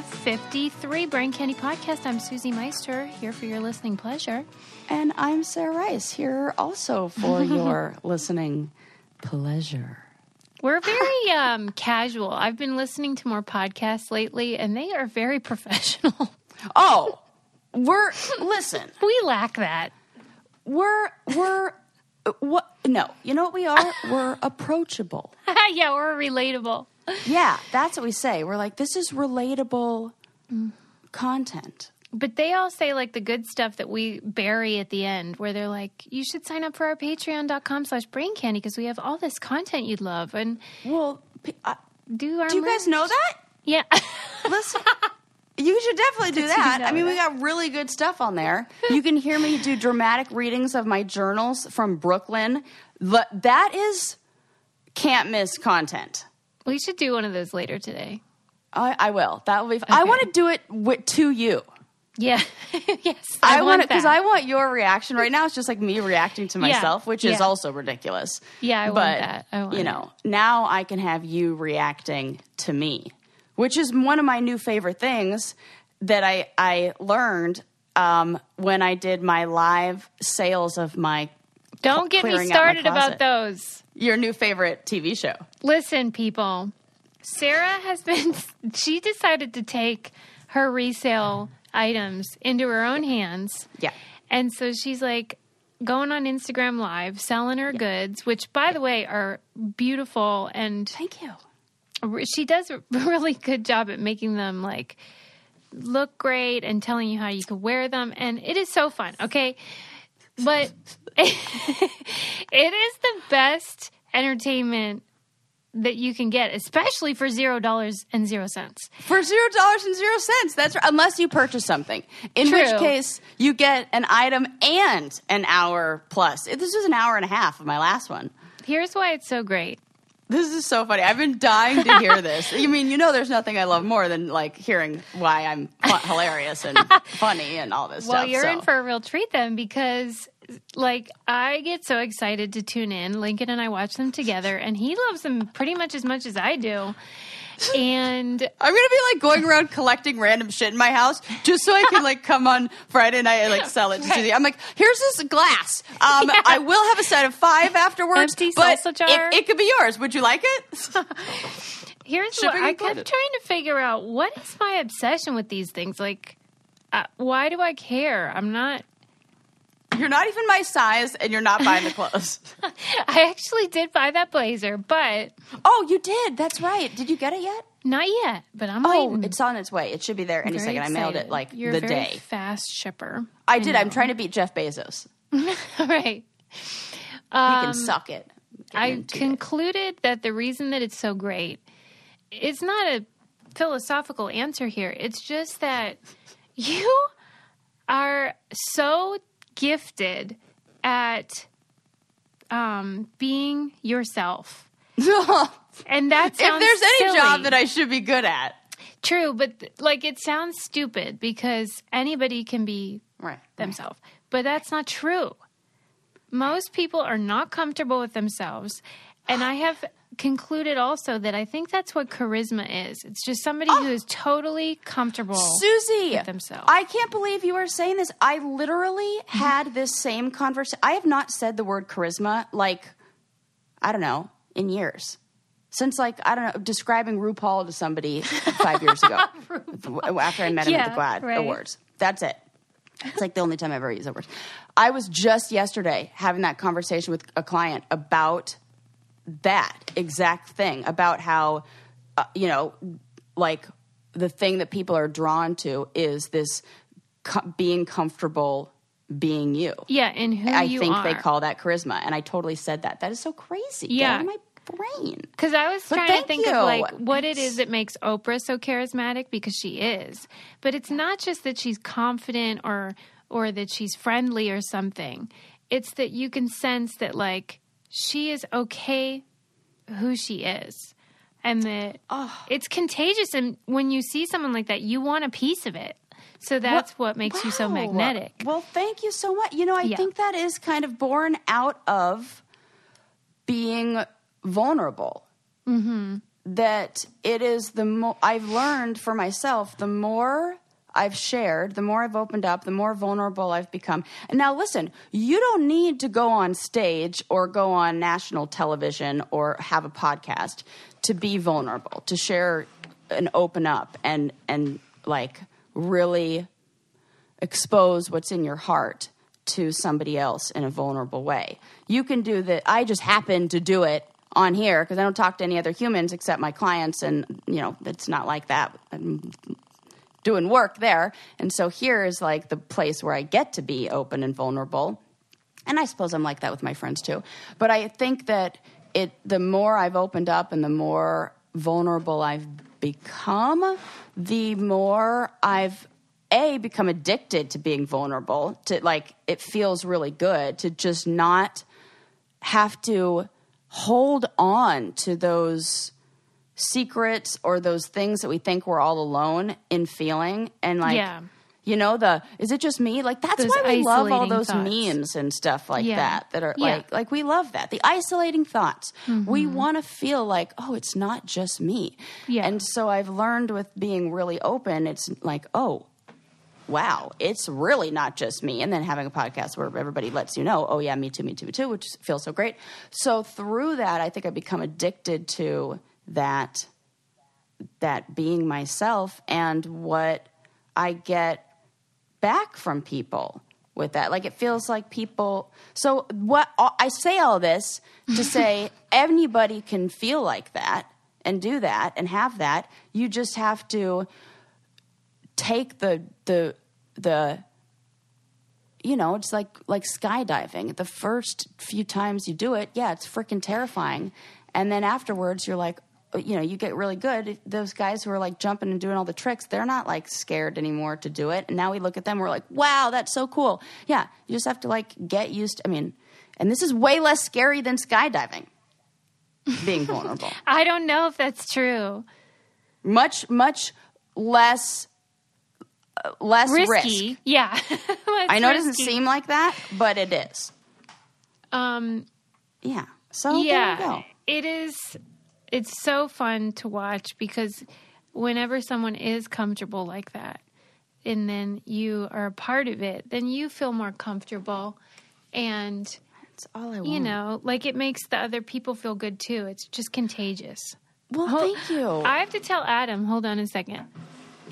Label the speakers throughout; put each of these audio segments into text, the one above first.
Speaker 1: 553 Brain Candy Podcast. I'm Susie Meister, here for your listening pleasure.
Speaker 2: And I'm Sarah Rice, here also for your listening pleasure.
Speaker 1: We're very um, casual. I've been listening to more podcasts lately, and they are very professional.
Speaker 2: Oh, we're, listen,
Speaker 1: we lack that.
Speaker 2: we're, we're, what? No, you know what we are? We're approachable.
Speaker 1: yeah, we're relatable.
Speaker 2: Yeah, that's what we say. We're like, this is relatable content.
Speaker 1: But they all say like the good stuff that we bury at the end, where they're like, you should sign up for our patreon.com slash brain candy because we have all this content you'd love and
Speaker 2: Well, p- uh,
Speaker 1: do our
Speaker 2: do you guys know that?
Speaker 1: Yeah.
Speaker 2: Listen, you should definitely do that. I mean, we got really good stuff on there. You can hear me do dramatic readings of my journals from Brooklyn. That is can't miss content.
Speaker 1: We should do one of those later today.
Speaker 2: I, I will. That will be. F- I
Speaker 1: Okay.
Speaker 2: want to do it wi- to you.
Speaker 1: Yeah. yes.
Speaker 2: I, want
Speaker 1: want
Speaker 2: it because. I want your reaction right now. It's just like me reacting to myself, which is
Speaker 1: yeah.
Speaker 2: also ridiculous.
Speaker 1: Yeah, I
Speaker 2: but,
Speaker 1: want that. I want
Speaker 2: you know, now I can have you reacting to me, which is one of my new favorite things that I I learned um, when I did my live sales of my
Speaker 1: Don't get me
Speaker 2: clearing out my
Speaker 1: started about those.
Speaker 2: Your new favorite TV show.
Speaker 1: Listen, people. Sarah has been, she decided to take her resale items into her own hands.
Speaker 2: Yeah.
Speaker 1: And so she's like going on Instagram Live, selling her goods, which, by the way, are beautiful. And
Speaker 2: Thank you.
Speaker 1: she does a really good job at making them like look great and telling you how you could wear them. And it is so fun. Okay. But it is the best entertainment that you can get, especially for zero dollars and zero cents.
Speaker 2: For zero dollars and zero cents. That's right. Unless you purchase something, in
Speaker 1: True.
Speaker 2: which case you get an item and an hour plus. This was an hour and a half of my last one.
Speaker 1: Here's why it's so great.
Speaker 2: This is so funny. I've been dying to hear this. You mean you know there's nothing I love more than like hearing why I'm hilarious and funny and all this
Speaker 1: Well,
Speaker 2: stuff.
Speaker 1: Well, you're
Speaker 2: so.
Speaker 1: in for a real treat then because like I get so excited to tune in. Lincoln and I watch them together and he loves them pretty much as much as I do. And
Speaker 2: I'm gonna be like going around collecting random shit in my house just so I can like come on Friday night and like sell it to Susie. I'm like, here's this glass. Um,
Speaker 1: Yeah.
Speaker 2: I will have a set of five afterwards,
Speaker 1: Empty
Speaker 2: but
Speaker 1: salsa jar.
Speaker 2: It, it could be yours. Would you like it?
Speaker 1: here's
Speaker 2: Shipping
Speaker 1: what I kept trying to figure out what is my obsession with these things? Like uh, why do I care? I'm not
Speaker 2: You're not even my size, and you're not buying the clothes.
Speaker 1: I actually did buy that blazer, but
Speaker 2: oh, you did. That's right. Did you get it yet?
Speaker 1: not yet. But I'm
Speaker 2: Oh,
Speaker 1: waiting.
Speaker 2: it's on its way. It should be there any
Speaker 1: Very
Speaker 2: second. I mailed it
Speaker 1: excited.
Speaker 2: like
Speaker 1: You're
Speaker 2: the day.
Speaker 1: Fast shipper.
Speaker 2: I did. I'm trying to beat Jeff Bezos.
Speaker 1: All right.
Speaker 2: can um, suck it.
Speaker 1: I
Speaker 2: into it.
Speaker 1: concluded that the reason that it's so great it's not a philosophical answer here. It's just that you are so gifted at um, being yourself. And that
Speaker 2: if there's any
Speaker 1: silly.
Speaker 2: job that I should be good at,
Speaker 1: True, but th- like it sounds stupid because anybody can be
Speaker 2: right?
Speaker 1: themselves. But that's not true. Most people are not comfortable with themselves. And I have concluded also that I think that's what charisma is. It's just somebody who oh. is totally comfortable.
Speaker 2: Susie,
Speaker 1: with themselves.
Speaker 2: I can't believe you are saying this. I literally mm-hmm. had this same conversation. I have not said the word charisma like I don't know in years. Since like I don't know, describing RuPaul to somebody five years ago, after I met him at the GLAAD
Speaker 1: right.
Speaker 2: Awards. That's it. It's like the only time I ever use that word. I was just yesterday having that conversation with a client about that exact thing about how uh, you know like the thing that people are drawn to is this co- being comfortable being you
Speaker 1: yeah, and who
Speaker 2: i think
Speaker 1: are.
Speaker 2: they call that charisma and i totally said that that is so crazy
Speaker 1: Yeah.
Speaker 2: my brain
Speaker 1: Because I was
Speaker 2: But
Speaker 1: trying to think
Speaker 2: you.
Speaker 1: of like what it is that makes Oprah so charismatic because she is. But it's not just that she's confident or or that she's friendly or something. It's that you can sense that like she is okay who she is. And that it's contagious and when you see someone like that you want a piece of it. So that's what, makes you so magnetic.
Speaker 2: Well, thank you so much. You know, I
Speaker 1: Yeah.
Speaker 2: think that is kind of born out of being vulnerable. Mm-hmm. that it is the more I've learned for myself, the more I've shared, the more I've opened up, the more vulnerable I've become. And now listen, you don't need to go on stage or go on national television or have a podcast to be vulnerable, to share and open up and and like really expose what's in your heart to somebody else in a vulnerable way. You can do that. I just happen to do it on here because I don't talk to any other humans except my clients, and you know it's not like that. I'm doing work there, and so here is like the place where I get to be open and vulnerable. And I suppose I'm like that with my friends too. But I think that it the more I've opened up and the more vulnerable I've become, the more I've a become addicted to being vulnerable to like it feels really good to just not have to hold on to those secrets or those things that we think we're all alone in feeling and like
Speaker 1: Yeah.
Speaker 2: you know the is it just me like that's
Speaker 1: Those
Speaker 2: why we love all those
Speaker 1: thoughts.
Speaker 2: memes and stuff like
Speaker 1: Yeah.
Speaker 2: that that are
Speaker 1: Yeah.
Speaker 2: like like we love that the isolating thoughts we
Speaker 1: Mm-hmm.
Speaker 2: want to feel like oh it's not just me
Speaker 1: Yeah.
Speaker 2: and so i've learned with being really open it's like oh wow, it's really not just me. And then having a podcast where everybody lets you know, oh, yeah, me too, me too, me too, which feels so great. So through that, I think I become addicted to that, that being myself and what I get back from people with that. Like it feels like people. So what I say all this to say anybody can feel like that and do that and have that. You just have to take the the the you know it's like like skydiving the first few times you do it yeah it's freaking terrifying and then afterwards you're like you know you get really good those guys who are like jumping and doing all the tricks they're not like scared anymore to do it and now we look at them we're like wow that's so cool yeah you just have to like get used to, i mean and this is way less scary than skydiving being vulnerable
Speaker 1: I don't know if that's true.
Speaker 2: much much less uh, less
Speaker 1: Risky.
Speaker 2: risk
Speaker 1: Yeah.
Speaker 2: I know it doesn't seem like that, but it is.
Speaker 1: Um,
Speaker 2: Yeah. So
Speaker 1: yeah.
Speaker 2: there you go.
Speaker 1: It is. It's so fun to watch because whenever someone is comfortable like that, and then you are a part of it, then you feel more comfortable. And,
Speaker 2: That's all I want.
Speaker 1: you know, like it makes the other people feel good too. It's just contagious.
Speaker 2: Well,
Speaker 1: Hol-
Speaker 2: thank you.
Speaker 1: I have to tell Adam, hold on a second.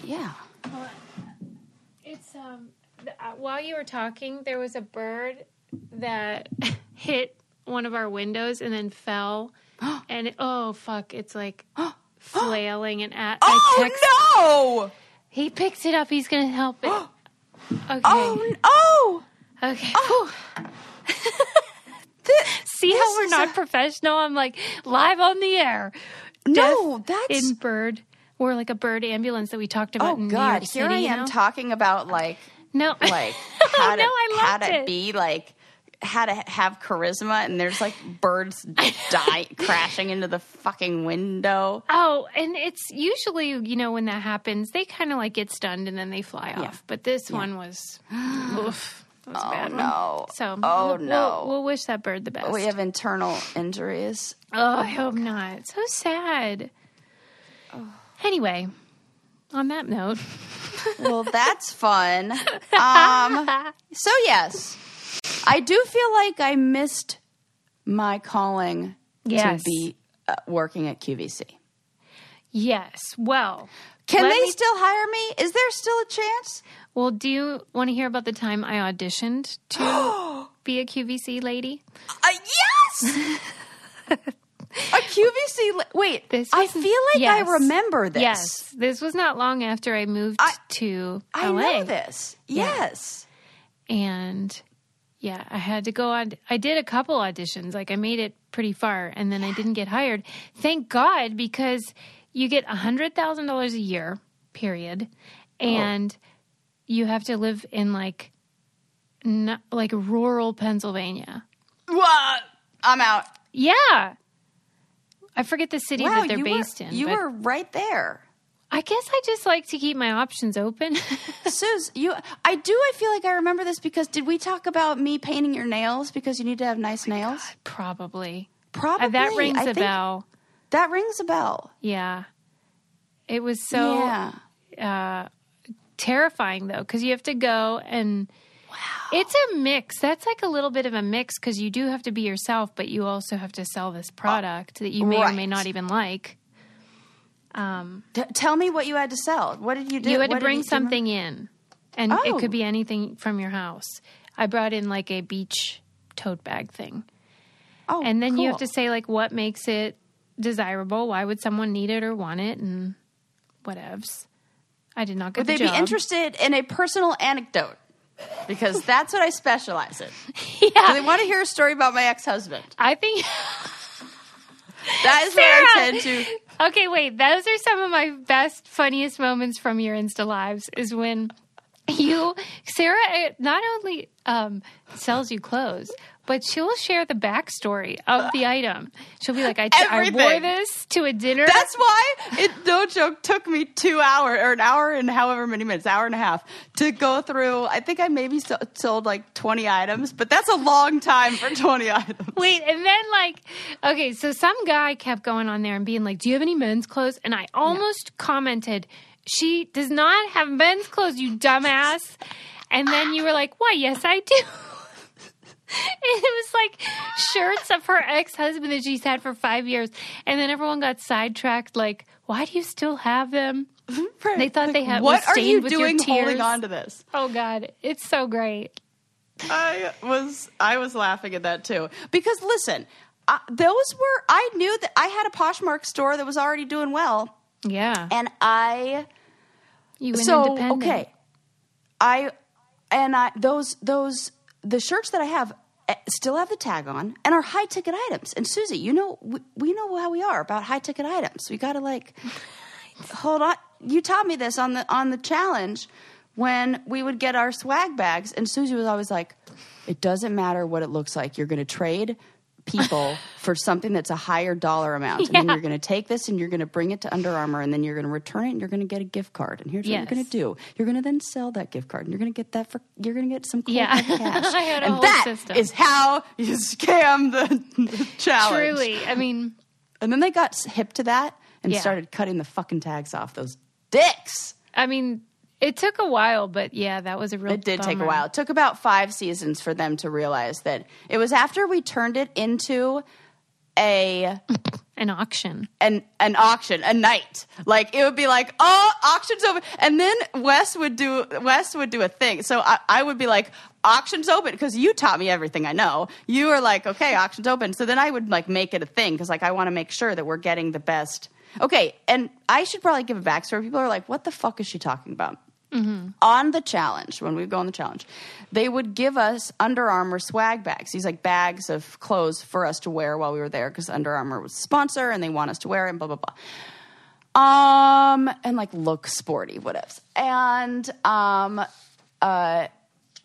Speaker 2: yeah.
Speaker 1: It's um uh, while you were talking, there was a bird that hit one of our windows and then fell, and it, oh fuck, it's like oh, flailing and at. I
Speaker 2: Oh
Speaker 1: text,
Speaker 2: no!
Speaker 1: He picks it up. He's gonna help it. Oh, okay.
Speaker 2: Oh n- oh!
Speaker 1: Okay. Oh. See how we're not
Speaker 2: a-
Speaker 1: professional? I'm like live on the air.
Speaker 2: No,
Speaker 1: Death
Speaker 2: that's
Speaker 1: in bird. We're like a bird ambulance that we talked about
Speaker 2: oh god. Here
Speaker 1: City.
Speaker 2: I
Speaker 1: you
Speaker 2: am
Speaker 1: know?
Speaker 2: talking about like
Speaker 1: no,
Speaker 2: like how
Speaker 1: oh,
Speaker 2: to
Speaker 1: no,
Speaker 2: how to
Speaker 1: it.
Speaker 2: be like how to have charisma, and there's like birds die crashing into the fucking window.
Speaker 1: Oh, and it's usually, you know, when that happens, they kind of like get stunned and then they fly
Speaker 2: Yeah.
Speaker 1: off. But this one was, oof, that was a
Speaker 2: Oh
Speaker 1: bad one.
Speaker 2: no!
Speaker 1: So,
Speaker 2: oh
Speaker 1: we'll,
Speaker 2: no!
Speaker 1: we'll, we'll wish that bird the best.
Speaker 2: we have internal injuries.
Speaker 1: oh, I hope not. So sad. Anyway, on that note,
Speaker 2: Well, that's fun. Um, so yes, I do feel like I missed my calling
Speaker 1: Yes.
Speaker 2: to be uh, working at QVC.
Speaker 1: yes. Well,
Speaker 2: Can they
Speaker 1: me-
Speaker 2: still hire me? Is there still a chance?
Speaker 1: well, do you want to hear about the time I auditioned to be a QVC lady?
Speaker 2: Uh, yes. a QVC. Li- Wait,
Speaker 1: This
Speaker 2: I feel like I remember this.
Speaker 1: Yes, this was not long after I moved
Speaker 2: I-
Speaker 1: to
Speaker 2: I
Speaker 1: LA.
Speaker 2: know this. Yes.
Speaker 1: and yeah, I had to go on. I did a couple auditions, like I made it pretty far, and then I didn't get hired. Thank God, because you get a hundred thousand dollars a year, period, oh. and you have to live in like, not, like rural Pennsylvania.
Speaker 2: What? I'm out.
Speaker 1: Yeah, I forget the city
Speaker 2: Wow,
Speaker 1: that they're based
Speaker 2: were,
Speaker 1: in.
Speaker 2: You were right there.
Speaker 1: I guess I just like to keep my options open.
Speaker 2: Suze, you I do I feel like I remember this because did we talk about me painting your nails because you need to have nice nails?
Speaker 1: Probably.
Speaker 2: Probably.
Speaker 1: Uh, that rings
Speaker 2: I
Speaker 1: a bell.
Speaker 2: That rings a bell.
Speaker 1: Yeah. It was so
Speaker 2: yeah.
Speaker 1: terrifying though because you have to go and Wow. it's a mix that's like a little bit of a mix because you do have to be yourself but you also have to sell this product that you may or may not even like Um,
Speaker 2: t- tell me what you had to sell. What did you do?
Speaker 1: you had to
Speaker 2: What did
Speaker 1: bring
Speaker 2: you-
Speaker 1: something in and it
Speaker 2: Oh.
Speaker 1: could be anything from your house i brought in like a beach tote bag thing
Speaker 2: Oh,
Speaker 1: and then you have to say like what makes it desirable why would someone need it or want it and whatevs i did not get
Speaker 2: Would
Speaker 1: the
Speaker 2: they be interested in a personal anecdote? Because that's what I specialize in.
Speaker 1: yeah
Speaker 2: Do they want to hear a story about my ex-husband?
Speaker 1: i think
Speaker 2: That is what I tend to.
Speaker 1: Okay, wait. Those are some of my best, funniest moments from your Insta lives. Is when you, Sarah, uh, not only um, sells you clothes, but she'll share the backstory of the uh, item. She'll be like, "I, I wore this to a dinner."
Speaker 2: That's why it no joke took me two hours or an hour and however many minutes, hour and a half to go through. I think I maybe so- sold like twenty items, but that's a long time for twenty items.
Speaker 1: Wait, and then like, okay, so some guy kept going on there and being like, "Do you have any men's clothes?" And I almost commented, "She does not have men's clothes, you dumbass." And then you were like, "Why? Yes, I do." it was like shirts of her ex-husband that she's had for five years, and then everyone got sidetracked. Like, why do you still have them? They thought they had
Speaker 2: What
Speaker 1: was
Speaker 2: are
Speaker 1: stained
Speaker 2: you doing holding on to this?
Speaker 1: Oh God, it's so great.
Speaker 2: I was I was laughing at that too because listen, uh, those were I knew that I had a Poshmark store that was already doing well,
Speaker 1: Yeah,
Speaker 2: and I
Speaker 1: you went
Speaker 2: so
Speaker 1: independent.
Speaker 2: okay, I and I those those the shirts that I have eh, still have the tag on and are high ticket items. And Susie, you know we, we know how we are about high ticket items. We got to like hold on. You taught me this on the on the challenge when we would get our swag bags, and Susie was always like, "It doesn't matter what it looks like. You're going to trade." People for something that's a higher dollar amount, and then you're going to take this and you're going to bring it to Under Armour, and then you're going to return it, and you're going to get a gift card. And here's what you're going to do: you're going to then sell that gift card, and you're going to get that for you're going to get some cool
Speaker 1: Yeah.
Speaker 2: cash.
Speaker 1: I had a
Speaker 2: and
Speaker 1: whole
Speaker 2: that
Speaker 1: system.
Speaker 2: is how you scam the, the challenge.
Speaker 1: Truly, I mean,
Speaker 2: And then they got hip to that and
Speaker 1: Yeah.
Speaker 2: started cutting the fucking tags off those dicks.
Speaker 1: I mean, it took a while, but yeah, that was a real.
Speaker 2: It did take a while. It took about five seasons for them to realize that it was after we turned it into a
Speaker 1: An auction.
Speaker 2: an an auction, a night. Like it would be like, oh, auction's open, and then Wes would do Wes would do a thing. So I, I would be like, auction's open because you taught me everything I know. You were like, okay, auction's open. So then I would like make it a thing because like I want to make sure that we're getting the best. Okay, and I should probably give a backstory. People are like, what the fuck is she talking about? On the challenge, when we go on the challenge, they would give us Under Armour swag bags. These like bags of clothes for us to wear while we were there because Under Armour was a sponsor and they want us to wear it and blah blah blah. Um and like look sporty, whatevs. And um uh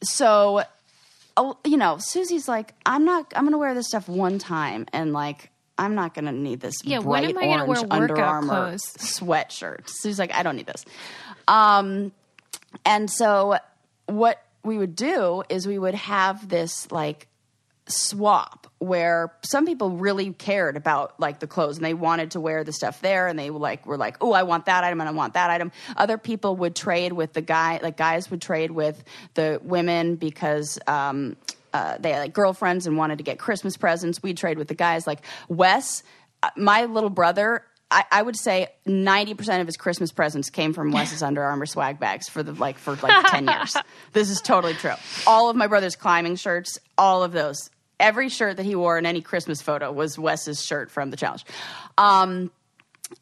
Speaker 2: so you know, Susie's like, I'm not I'm gonna wear this stuff one time and like I'm not gonna need this
Speaker 1: Yeah, when
Speaker 2: bright
Speaker 1: am I gonna wear
Speaker 2: orange Under Armour
Speaker 1: clothes?
Speaker 2: sweatshirt. Susie's like, I don't need this. Um and so what we would do is we would have this like swap where some people really cared about like the clothes and they wanted to wear the stuff there and they like were like oh i want that item and i want that item. Other people would trade with the guy like guys would trade with the women because um uh, they had like girlfriends and wanted to get christmas presents. We'd trade with the guys. Like wes uh, my little brother I, I would say ninety percent of his Christmas presents came from Wes's Under Armour swag bags for the like for like ten years. This is totally true. All of my brother's climbing shirts, all of those, every shirt that he wore in any Christmas photo was Wes's shirt from the challenge, um,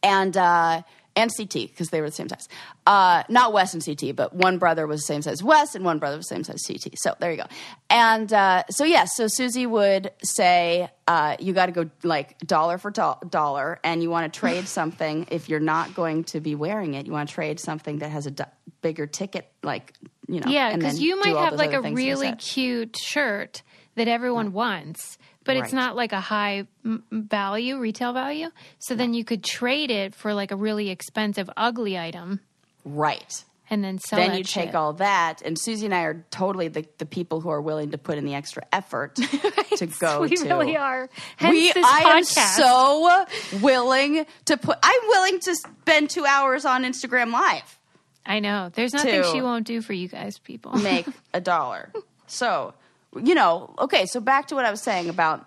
Speaker 2: and uh, and CT because they were the same size. Uh, not Wes and CT, but one brother was the same size as Wes, and one brother was the same size CT. So there you go. And uh, so yes, so Susie would say, uh, "You got to go like dollar for do- dollar, and you want to trade something. If you're not going to be wearing it, you want to trade something that has a bigger ticket, like you know.
Speaker 1: Yeah, because you might have like a
Speaker 2: things that you
Speaker 1: really cute shirt that everyone wants, but it's not like a high value, retail value. So then you could trade it for like a really expensive, ugly item,
Speaker 2: right."
Speaker 1: and then sell
Speaker 2: then
Speaker 1: that
Speaker 2: you take all that, and Susie and I are totally the, the people who are willing to put in the extra effort to go
Speaker 1: we
Speaker 2: to.
Speaker 1: really are. Hence
Speaker 2: we, I am so willing to put. I'm willing to spend two hours on Instagram Live,
Speaker 1: I know. There's nothing she won't do for you guys, people.
Speaker 2: make a dollar. So, you know, okay. So back to what I was saying about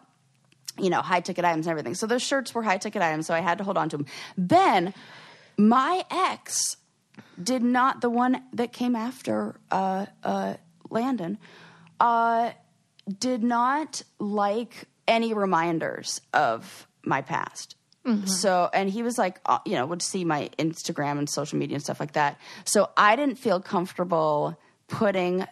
Speaker 2: you know high ticket items and everything. So those shirts were high ticket items, so I had to hold on to them. Then my ex did not the one that came after uh, uh, Landon uh, did not like any reminders of my past. So, and he was like, uh, you know, would see my Instagram and social media and stuff like that. So I didn't feel comfortable putting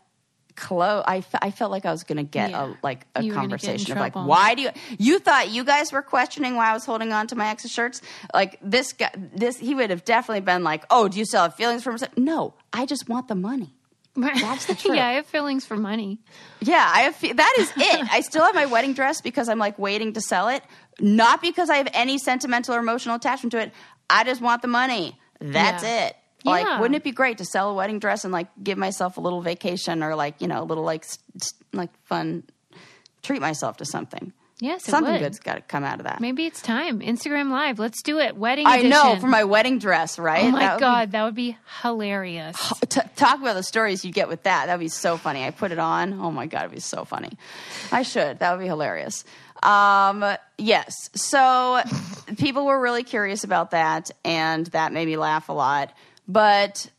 Speaker 2: clothes. I, I felt like I was going to get
Speaker 1: Yeah.
Speaker 2: a like a
Speaker 1: You were gonna get in
Speaker 2: conversation of like, why do you? You thought you guys were questioning why I was holding on to my ex's shirts? Like this guy, this he would have definitely been like, oh, do you still have feelings for him? No, I just want the money.
Speaker 1: That's
Speaker 2: the truth.
Speaker 1: yeah, I have feelings for money.
Speaker 2: Yeah, I have. fe- That is it. I still have my wedding dress because I'm like waiting to sell it, not because I have any sentimental or emotional attachment to it. I just want the money. That's
Speaker 1: Yeah.
Speaker 2: it. Like,
Speaker 1: Yeah.
Speaker 2: wouldn't it be great to sell a wedding dress and like give myself a little vacation or like you know a little like like fun, treat myself to something.
Speaker 1: Yes, it
Speaker 2: Something good's got to come out of that.
Speaker 1: Maybe it's time. Instagram Live. Let's do it. Wedding
Speaker 2: I
Speaker 1: edition.
Speaker 2: know for my wedding dress, right?
Speaker 1: Oh my
Speaker 2: That would be
Speaker 1: god, that would be hilarious.
Speaker 2: T- talk about the stories you get with that. That'd be so funny. I put it on. Oh my god, it'd be so funny. I should. That would be hilarious. Um, yes. So people were really curious about that, and that made me laugh a lot. But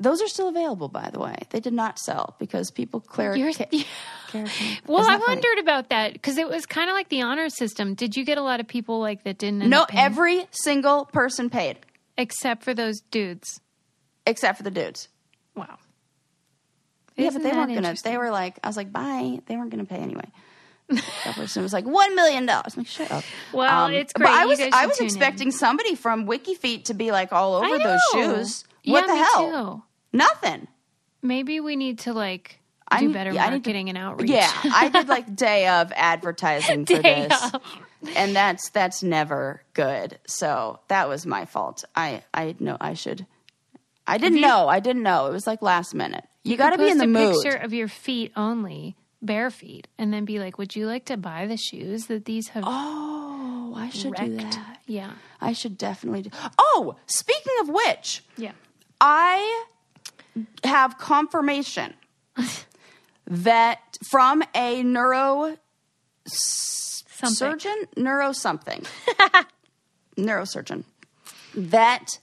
Speaker 2: those are still available, by the way. They did not sell because people clear.
Speaker 1: You're-
Speaker 2: ca-
Speaker 1: Well, I
Speaker 2: that funny?
Speaker 1: wondered about that because it was kind of like the honor system. Did you get a lot of people like that didn't?
Speaker 2: No, every single person paid
Speaker 1: except for those dudes.
Speaker 2: except for the dudes.
Speaker 1: Wow.
Speaker 2: Yeah,
Speaker 1: Isn't
Speaker 2: but they weren't gonna. They were like, I was like, bye. They weren't gonna pay anyway. That person was like one million dollars. Like, shut up.
Speaker 1: Well, um, it's
Speaker 2: but
Speaker 1: great.
Speaker 2: I
Speaker 1: You
Speaker 2: was I was
Speaker 1: tune in.
Speaker 2: expecting somebody from WikiFeet to be like all over those shoes. What
Speaker 1: Yeah,
Speaker 2: the hell?
Speaker 1: too.
Speaker 2: Nothing.
Speaker 1: Maybe we need to like
Speaker 2: I
Speaker 1: do
Speaker 2: need-
Speaker 1: better
Speaker 2: yeah, I need to-
Speaker 1: marketing and outreach.
Speaker 2: Yeah, I did like day of advertising for
Speaker 1: Day
Speaker 2: this,
Speaker 1: of.
Speaker 2: and that's that's never good. So that was my fault. I I know I should. I didn't know. I didn't know. It was like last minute. You, got to be in the
Speaker 1: a
Speaker 2: mood.
Speaker 1: picture of your feet only, bare feet, and then be like, "Would you like to buy the shoes that these have
Speaker 2: Oh, I should do that.
Speaker 1: Yeah,
Speaker 2: I should definitely do. Oh, speaking of which,
Speaker 1: yeah.
Speaker 2: I have confirmation that from a neuro
Speaker 1: Something.
Speaker 2: surgeon, neuro something, neurosurgeon, that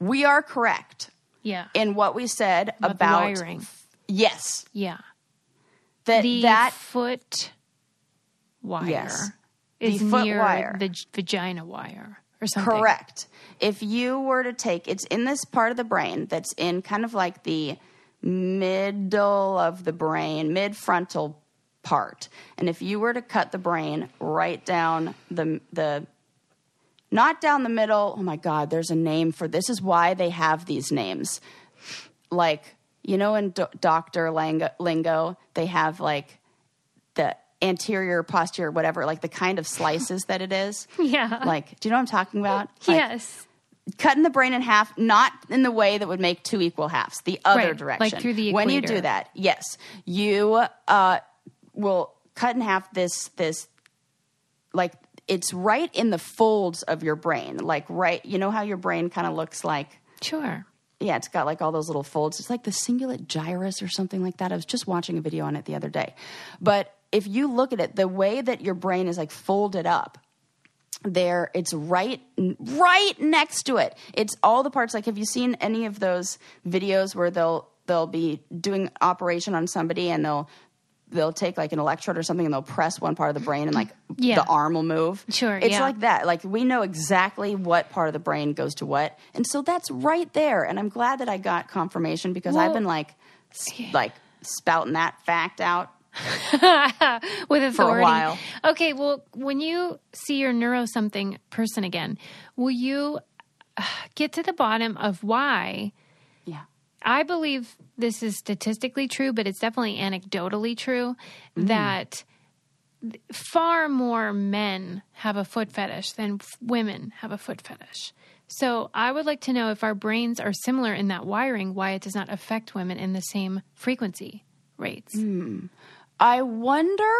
Speaker 2: we are correct
Speaker 1: Yeah.
Speaker 2: in what we said
Speaker 1: About
Speaker 2: about,
Speaker 1: wiring.
Speaker 2: yes,
Speaker 1: Yeah.
Speaker 2: That
Speaker 1: The
Speaker 2: that
Speaker 1: foot wire
Speaker 2: Yes.
Speaker 1: is
Speaker 2: The foot
Speaker 1: near
Speaker 2: wire.
Speaker 1: the vagina wire or something.
Speaker 2: Correct. If you were to take it's in this part of the brain that's in kind of like the middle of the brain, mid frontal part. And if you were to cut the brain right down the the not down the middle, oh my god, there's a name for this is why they have these names. Like, you know in do- doctor lingo, lingo, they have like the anterior, posterior, whatever, like the kind of slices that it is.
Speaker 1: Yeah.
Speaker 2: Like, do you know what I'm talking about? Like,
Speaker 1: yes.
Speaker 2: Cutting the brain in half, not in the way that would make two equal halves, the other
Speaker 1: Right,
Speaker 2: direction.
Speaker 1: like through the equator.
Speaker 2: When you do that, yes, you uh, will cut in half this this like it's right in the folds of your brain, like right. You know how your brain kind of looks like.
Speaker 1: Sure.
Speaker 2: Yeah, it's got like all those little folds. It's like the cingulate gyrus or something like that. I was just watching a video on it the other day. But if you look at it, the way that your brain is like folded up, there it's right right next to it. It's all the parts like have you seen any of those videos where they'll they'll be doing operation on somebody and they'll they'll take like an electrode or something and they'll press one part of the brain and like
Speaker 1: Yeah.
Speaker 2: the arm will move.
Speaker 1: Sure,
Speaker 2: It's
Speaker 1: yeah.
Speaker 2: like that. Like we know exactly what part of the brain goes to what. And so that's right there. And I'm glad that I got confirmation because I've been like like spouting that fact out.
Speaker 1: with authority.
Speaker 2: For a while.
Speaker 1: Okay, well, when you see your neuro something person again, will you uh, get to the bottom of why? I believe this is statistically true, but it's definitely anecdotally true
Speaker 2: Mm-hmm.
Speaker 1: that far more men have a foot fetish than f- women have a foot fetish. So I would like to know if our brains are similar in that wiring, why it does not affect women in the same frequency rates.
Speaker 2: I wonder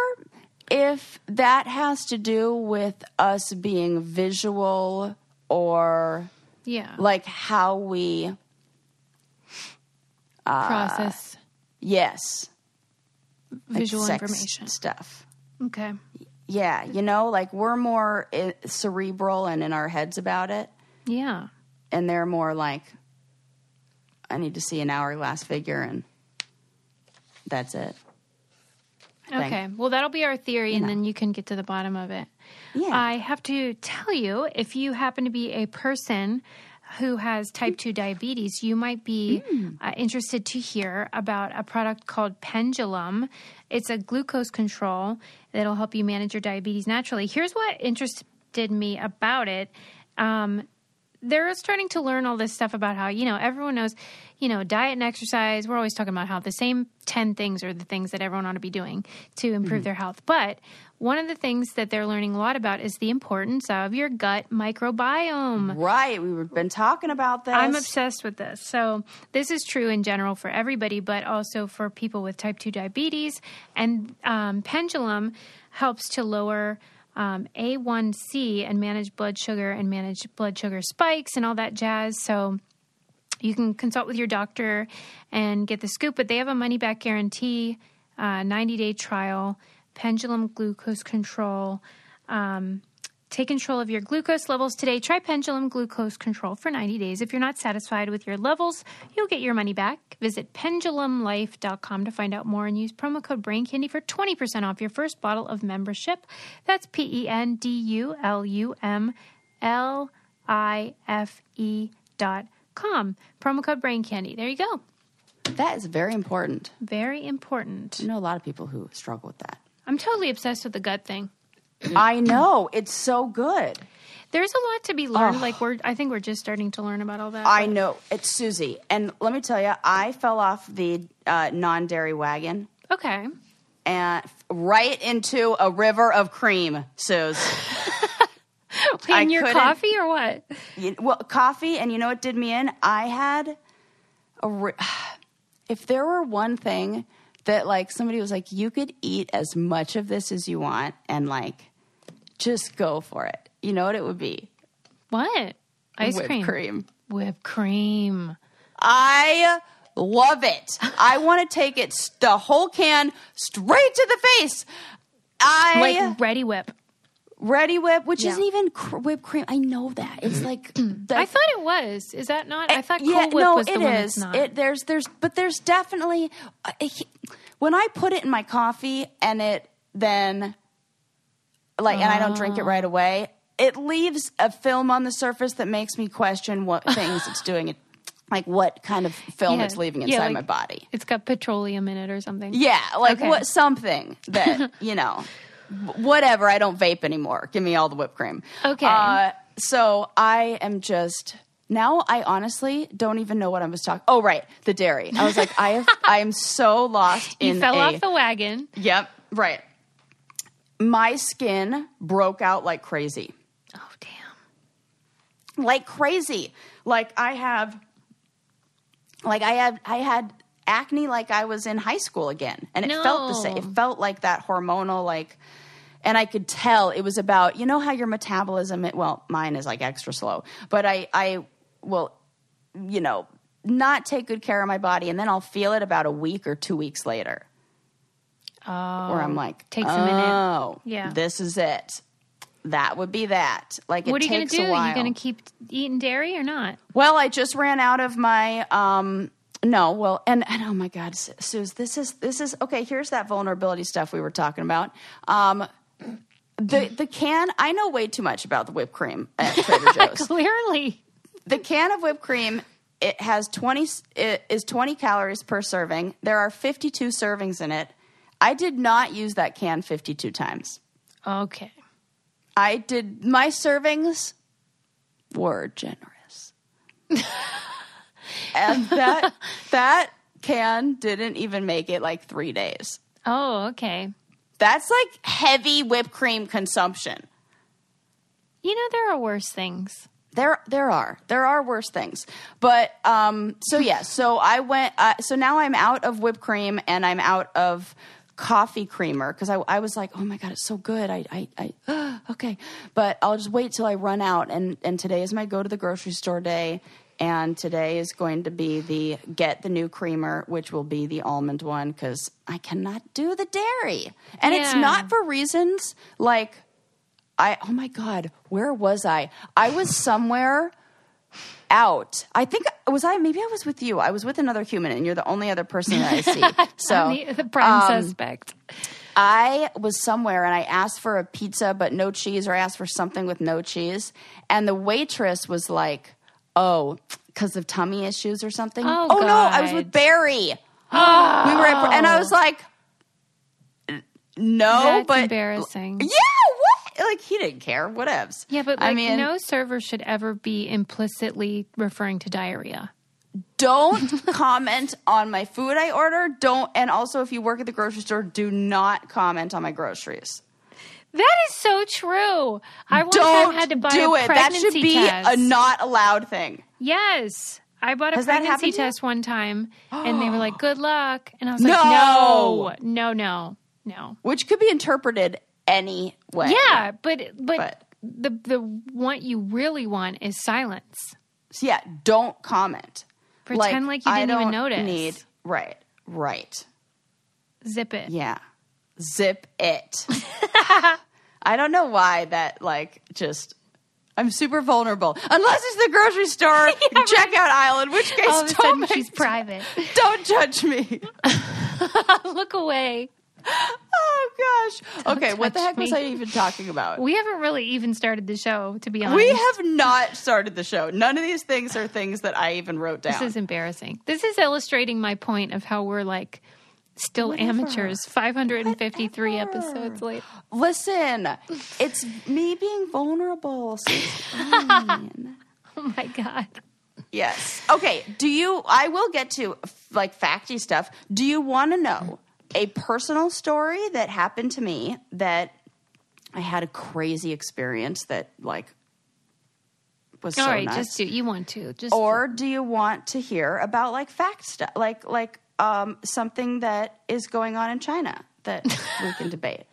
Speaker 2: if that has to do with us being visual or
Speaker 1: Yeah.
Speaker 2: like how we
Speaker 1: Process
Speaker 2: yes like
Speaker 1: visual
Speaker 2: sex
Speaker 1: information.
Speaker 2: stuff.
Speaker 1: Okay.
Speaker 2: Yeah, you know, like we're more i cerebral and in our heads about it,
Speaker 1: Yeah.
Speaker 2: and they're more like, I need to see an hourglass figure, and that's it.
Speaker 1: Okay. Well, that'll be our theory, and
Speaker 2: know.
Speaker 1: then you can get to the bottom of it.
Speaker 2: Yeah.
Speaker 1: I have to tell you if you happen to be a person who has type 2 diabetes, you might be uh, interested to hear about a product called Pendulum. It's a glucose control that'll help you manage your diabetes naturally. Here's what interested me about it. Um, they're starting to learn all this stuff about how, you know, everyone knows, you know, diet and exercise. We're always talking about how the same 10 things are the things that everyone ought to be doing to improve their health. But one of the things that they're learning a lot about is the importance of your gut microbiome.
Speaker 2: right. We've been talking about this.
Speaker 1: I'm obsessed with this. So, this is true in general for everybody, but also for people with type 2 diabetes. And um, Pendulum helps to lower um, A1C and manage blood sugar and manage blood sugar spikes and all that jazz. So, you can consult with your doctor and get the scoop, but they have a money back guarantee, 90 day trial, pendulum glucose control. Um, take control of your glucose levels today. Try pendulum glucose control for 90 days. If you're not satisfied with your levels, you'll get your money back. Visit pendulumlife.com to find out more and use promo code Brain Candy for 20% off your first bottle of membership. That's P E N D U L U M L I F E dot com. Promo code Brain Candy. There you go.
Speaker 2: that is very important.
Speaker 1: Very important.
Speaker 2: I know a lot of people who struggle with that.
Speaker 1: I'm totally obsessed with the gut thing.
Speaker 2: I know it's so good.
Speaker 1: There's a lot to be learned.
Speaker 2: Oh.
Speaker 1: Like we're, I think we're just starting to learn about all that.
Speaker 2: I know it's Susie, and let me tell you, I fell off the uh, non-dairy wagon
Speaker 1: okay.
Speaker 2: and right into a river of cream, Suze.
Speaker 1: In your coffee or what?
Speaker 2: You- well, coffee, and you know what did me in? I had a. Ri- if there were one thing that like somebody was like, you could eat as much of this as you want, and like, just go for it. You know what it would be?
Speaker 1: What? Ice
Speaker 2: Whipped
Speaker 1: cream.
Speaker 2: cream.
Speaker 1: Whipped cream.
Speaker 2: I love it. I want to take it the whole can straight to the face. I
Speaker 1: Like Reddi-wip.
Speaker 2: ready whip, which
Speaker 1: Yeah.
Speaker 2: isn't even cr- whipped cream. I know that it's like. the-
Speaker 1: I thought it was. Is that not? I thought Cool
Speaker 2: yeah,
Speaker 1: Whip
Speaker 2: no,
Speaker 1: was the
Speaker 2: it
Speaker 1: one
Speaker 2: is.
Speaker 1: that's.
Speaker 2: It there's there's but there's definitely uh, he- when I put it in my coffee and it then like and I don't drink it right away, it leaves a film on the surface that makes me question what things it's doing. It, Like what kind of film
Speaker 1: Yeah.
Speaker 2: it's leaving
Speaker 1: Yeah,
Speaker 2: inside
Speaker 1: like-
Speaker 2: my body.
Speaker 1: it's got petroleum in it or something.
Speaker 2: Yeah, like
Speaker 1: Okay.
Speaker 2: what something that you know, whatever. I don't vape anymore. Give me all the whipped cream.
Speaker 1: Okay.
Speaker 2: Uh, so I am just now. I honestly don't even know what I was talking. Oh, right, the dairy. I was like, I have. I am so lost
Speaker 1: You
Speaker 2: in
Speaker 1: fell
Speaker 2: a-
Speaker 1: off the wagon.
Speaker 2: Yep. Right. My skin broke out like crazy.
Speaker 1: Oh damn.
Speaker 2: like crazy. Like I have, like I had, I had acne like I was in high school again, and it felt the same. It felt like that hormonal like, and I could tell it was about you know how your metabolism. It, well, mine is like extra slow, but I I will, you know, not take good care of my body, and then I'll feel it about a week or two weeks later,
Speaker 1: Oh.
Speaker 2: where I'm like,
Speaker 1: takes a minute.
Speaker 2: oh,
Speaker 1: Yeah.
Speaker 2: this is it. That would be that. Like, it
Speaker 1: What are you going to do? Are you going to keep eating dairy or not?
Speaker 2: Well, I just ran out of my um no, well, and, and oh my God, Su- Suze, this is this is okay. Here's that vulnerability stuff we were talking about. Um, the the can. I know way too much about the whipped cream at Trader Joe's.
Speaker 1: Clearly.
Speaker 2: The can of whipped cream it has twenty it is twenty calories per serving. There are fifty two servings in it. I did not use that can fifty two times.
Speaker 1: Okay.
Speaker 2: I did my servings were generous. and that that can didn't even make it like 3 days.
Speaker 1: Oh, okay.
Speaker 2: That's like heavy whipped cream consumption.
Speaker 1: You know there are worse things.
Speaker 2: There, there are, there are worse things, but um, so yeah. So I went. Uh, so now I'm out of whipped cream and I'm out of coffee creamer because I, I was like, oh my god, it's so good. I, I, I okay, but I'll just wait till I run out. And and today is my go to the grocery store day, and today is going to be the get the new creamer, which will be the almond one because I cannot do the dairy, and it's not for reasons like I. Oh my god, where was I? I was somewhere out. I think was I maybe I was with you. I was with another human, and you're the only other person that I see. So
Speaker 1: the, the prime
Speaker 2: um,
Speaker 1: suspect.
Speaker 2: I was somewhere and I asked for a pizza but no cheese, or I asked for something with no cheese, and the waitress was like, "Oh, because of tummy issues or something."
Speaker 1: Oh,
Speaker 2: no, I was with Barry. we were, at, and I was like, "No,
Speaker 1: That's
Speaker 2: but
Speaker 1: embarrassing.
Speaker 2: Yeah, what? Like he didn't care. Whatevs.
Speaker 1: Yeah, but like
Speaker 2: I mean,
Speaker 1: no server should ever be implicitly referring to diarrhea.
Speaker 2: don't comment on my food I order. Don't, and also if you work at the grocery store, do not comment on my groceries.
Speaker 1: That is so true. I one
Speaker 2: Don't
Speaker 1: had to buy
Speaker 2: do
Speaker 1: a
Speaker 2: it. That should be
Speaker 1: test.
Speaker 2: a not allowed thing.
Speaker 1: yes. I bought a
Speaker 2: Has that
Speaker 1: pregnancy
Speaker 2: happened to you?
Speaker 1: test one time and they were like, good luck. And I was like,
Speaker 2: No.
Speaker 1: no, no, no, no.
Speaker 2: which could be interpreted any way.
Speaker 1: Yeah, but, but,
Speaker 2: But-
Speaker 1: the, the what you really want is silence.
Speaker 2: Yeah, don't comment.
Speaker 1: Pretend like you didn't even notice.
Speaker 2: Need right, right.
Speaker 1: Zip it.
Speaker 2: Yeah, zip it. I don't know why that like just. I'm super vulnerable. Unless it's the grocery store checkout aisle, in which case
Speaker 1: All of a
Speaker 2: don't
Speaker 1: sudden,
Speaker 2: make-
Speaker 1: she's private.
Speaker 2: don't judge me.
Speaker 1: Look away.
Speaker 2: Oh gosh. Okay, what the heck was. I even talking about?
Speaker 1: We haven't really even started the show, to be honest.
Speaker 2: We have not started the show. None of these things are things that I even wrote down.
Speaker 1: This is embarrassing. This is illustrating my point of how we're like still amateurs 553 episodes late.
Speaker 2: Listen, it's me being vulnerable. So.
Speaker 1: Oh my God.
Speaker 2: yes. Okay. Do you? I will get to like facty stuff. Do you want to know a personal story that happened to me that I had a crazy experience that like was
Speaker 1: All
Speaker 2: so
Speaker 1: right,
Speaker 2: nuts?
Speaker 1: just do. You want to. Just.
Speaker 2: or do you want to hear about like fact stuff like like um something that is going on in china that we can debate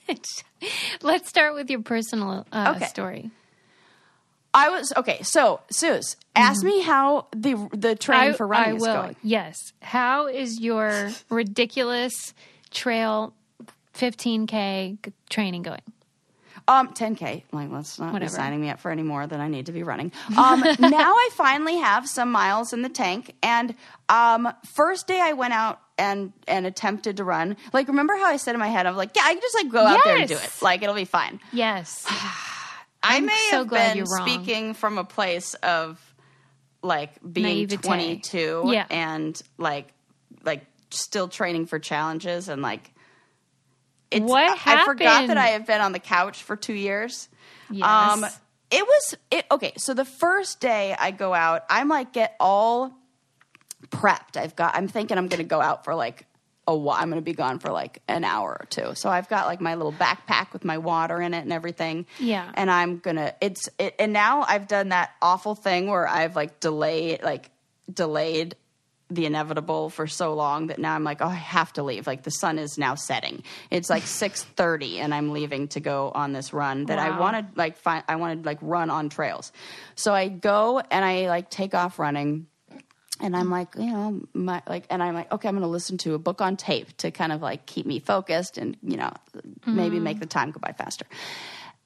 Speaker 1: Let's start with your personal uh,
Speaker 2: Okay.
Speaker 1: story.
Speaker 2: i was okay so Suze, ask me how the the training for running
Speaker 1: I
Speaker 2: is
Speaker 1: will.
Speaker 2: going
Speaker 1: Yes. How is your ridiculous trail 15K training going?
Speaker 2: um 10k like let's not
Speaker 1: Whatever.
Speaker 2: be signing me up for any more than i need to be running um now i finally have some miles in the tank and um first day i went out and and attempted to run like remember how i said in my head i'm like yeah i can just like go out there and do it like it'll be fine
Speaker 1: Yes.
Speaker 2: I
Speaker 1: I'm
Speaker 2: may
Speaker 1: so
Speaker 2: have been speaking from a place of like being
Speaker 1: Naivete.
Speaker 2: 22
Speaker 1: Yeah.
Speaker 2: and like still training for challenges and like it's
Speaker 1: What
Speaker 2: I, I forgot that I have been on the couch for 2 years.
Speaker 1: Yes.
Speaker 2: Um it was it okay, so the first day I go out, I'm like get all prepped. I've got I'm thinking I'm going to go out for like a while. I'm going to be gone for like an hour or two. So I've got like my little backpack with my water in it and everything.
Speaker 1: Yeah.
Speaker 2: And I'm going to it's it and now I've done that awful thing where I've like delayed like delayed the inevitable for so long that now I'm like, oh, I have to leave. Like the sun is now setting. It's like six thirty, and I'm leaving to go on this run that I
Speaker 1: Wow.
Speaker 2: want to like find. I want to like run on trails. So I go and I like take off running, and I'm like, you know, my like, and I'm like, okay, I'm going to listen to a book on tape to kind of like keep me focused and you know maybe make the time go by faster.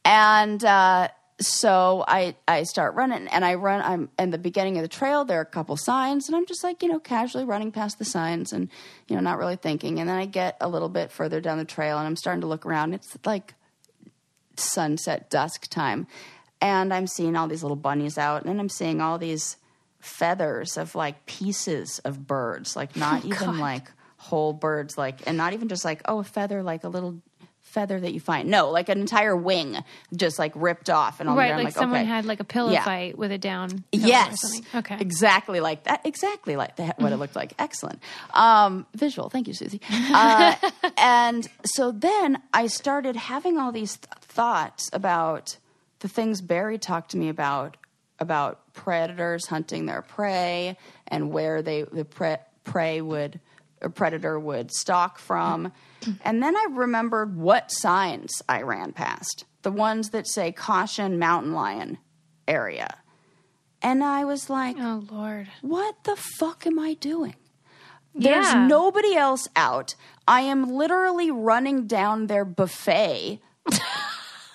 Speaker 2: And uh, so I I start running and I run. I'm in the beginning of the trail. There are a couple signs, and I'm just like you know casually running past the signs and you know not really thinking. And then I get a little bit further down the trail, and I'm starting to look around. It's like sunset dusk time and i'm seeing all these little bunnies out and i'm seeing all these feathers of like pieces of birds like not oh, even
Speaker 1: God.
Speaker 2: like whole birds like and not even just like oh a feather like a little feather that you find no like an entire wing just like ripped off and all the
Speaker 1: right, like, someone
Speaker 2: okay.
Speaker 1: had like a pillow
Speaker 2: Yeah.
Speaker 1: fight with a down.
Speaker 2: Yes.
Speaker 1: Okay.
Speaker 2: Exactly like that. Exactly like that. What it looked like. Excellent. Um, visual. Thank you, Susie. Uh, and so then I started having all these th- thoughts about the things Barry talked to me about about predators hunting their prey and where they the pre- prey would a predator would stalk from. And then I remembered what signs I ran past. The ones that say caution mountain lion area. And I was like,
Speaker 1: Oh Lord.
Speaker 2: what the fuck am I doing? There's
Speaker 1: Yeah.
Speaker 2: nobody else out. I am literally running down their buffet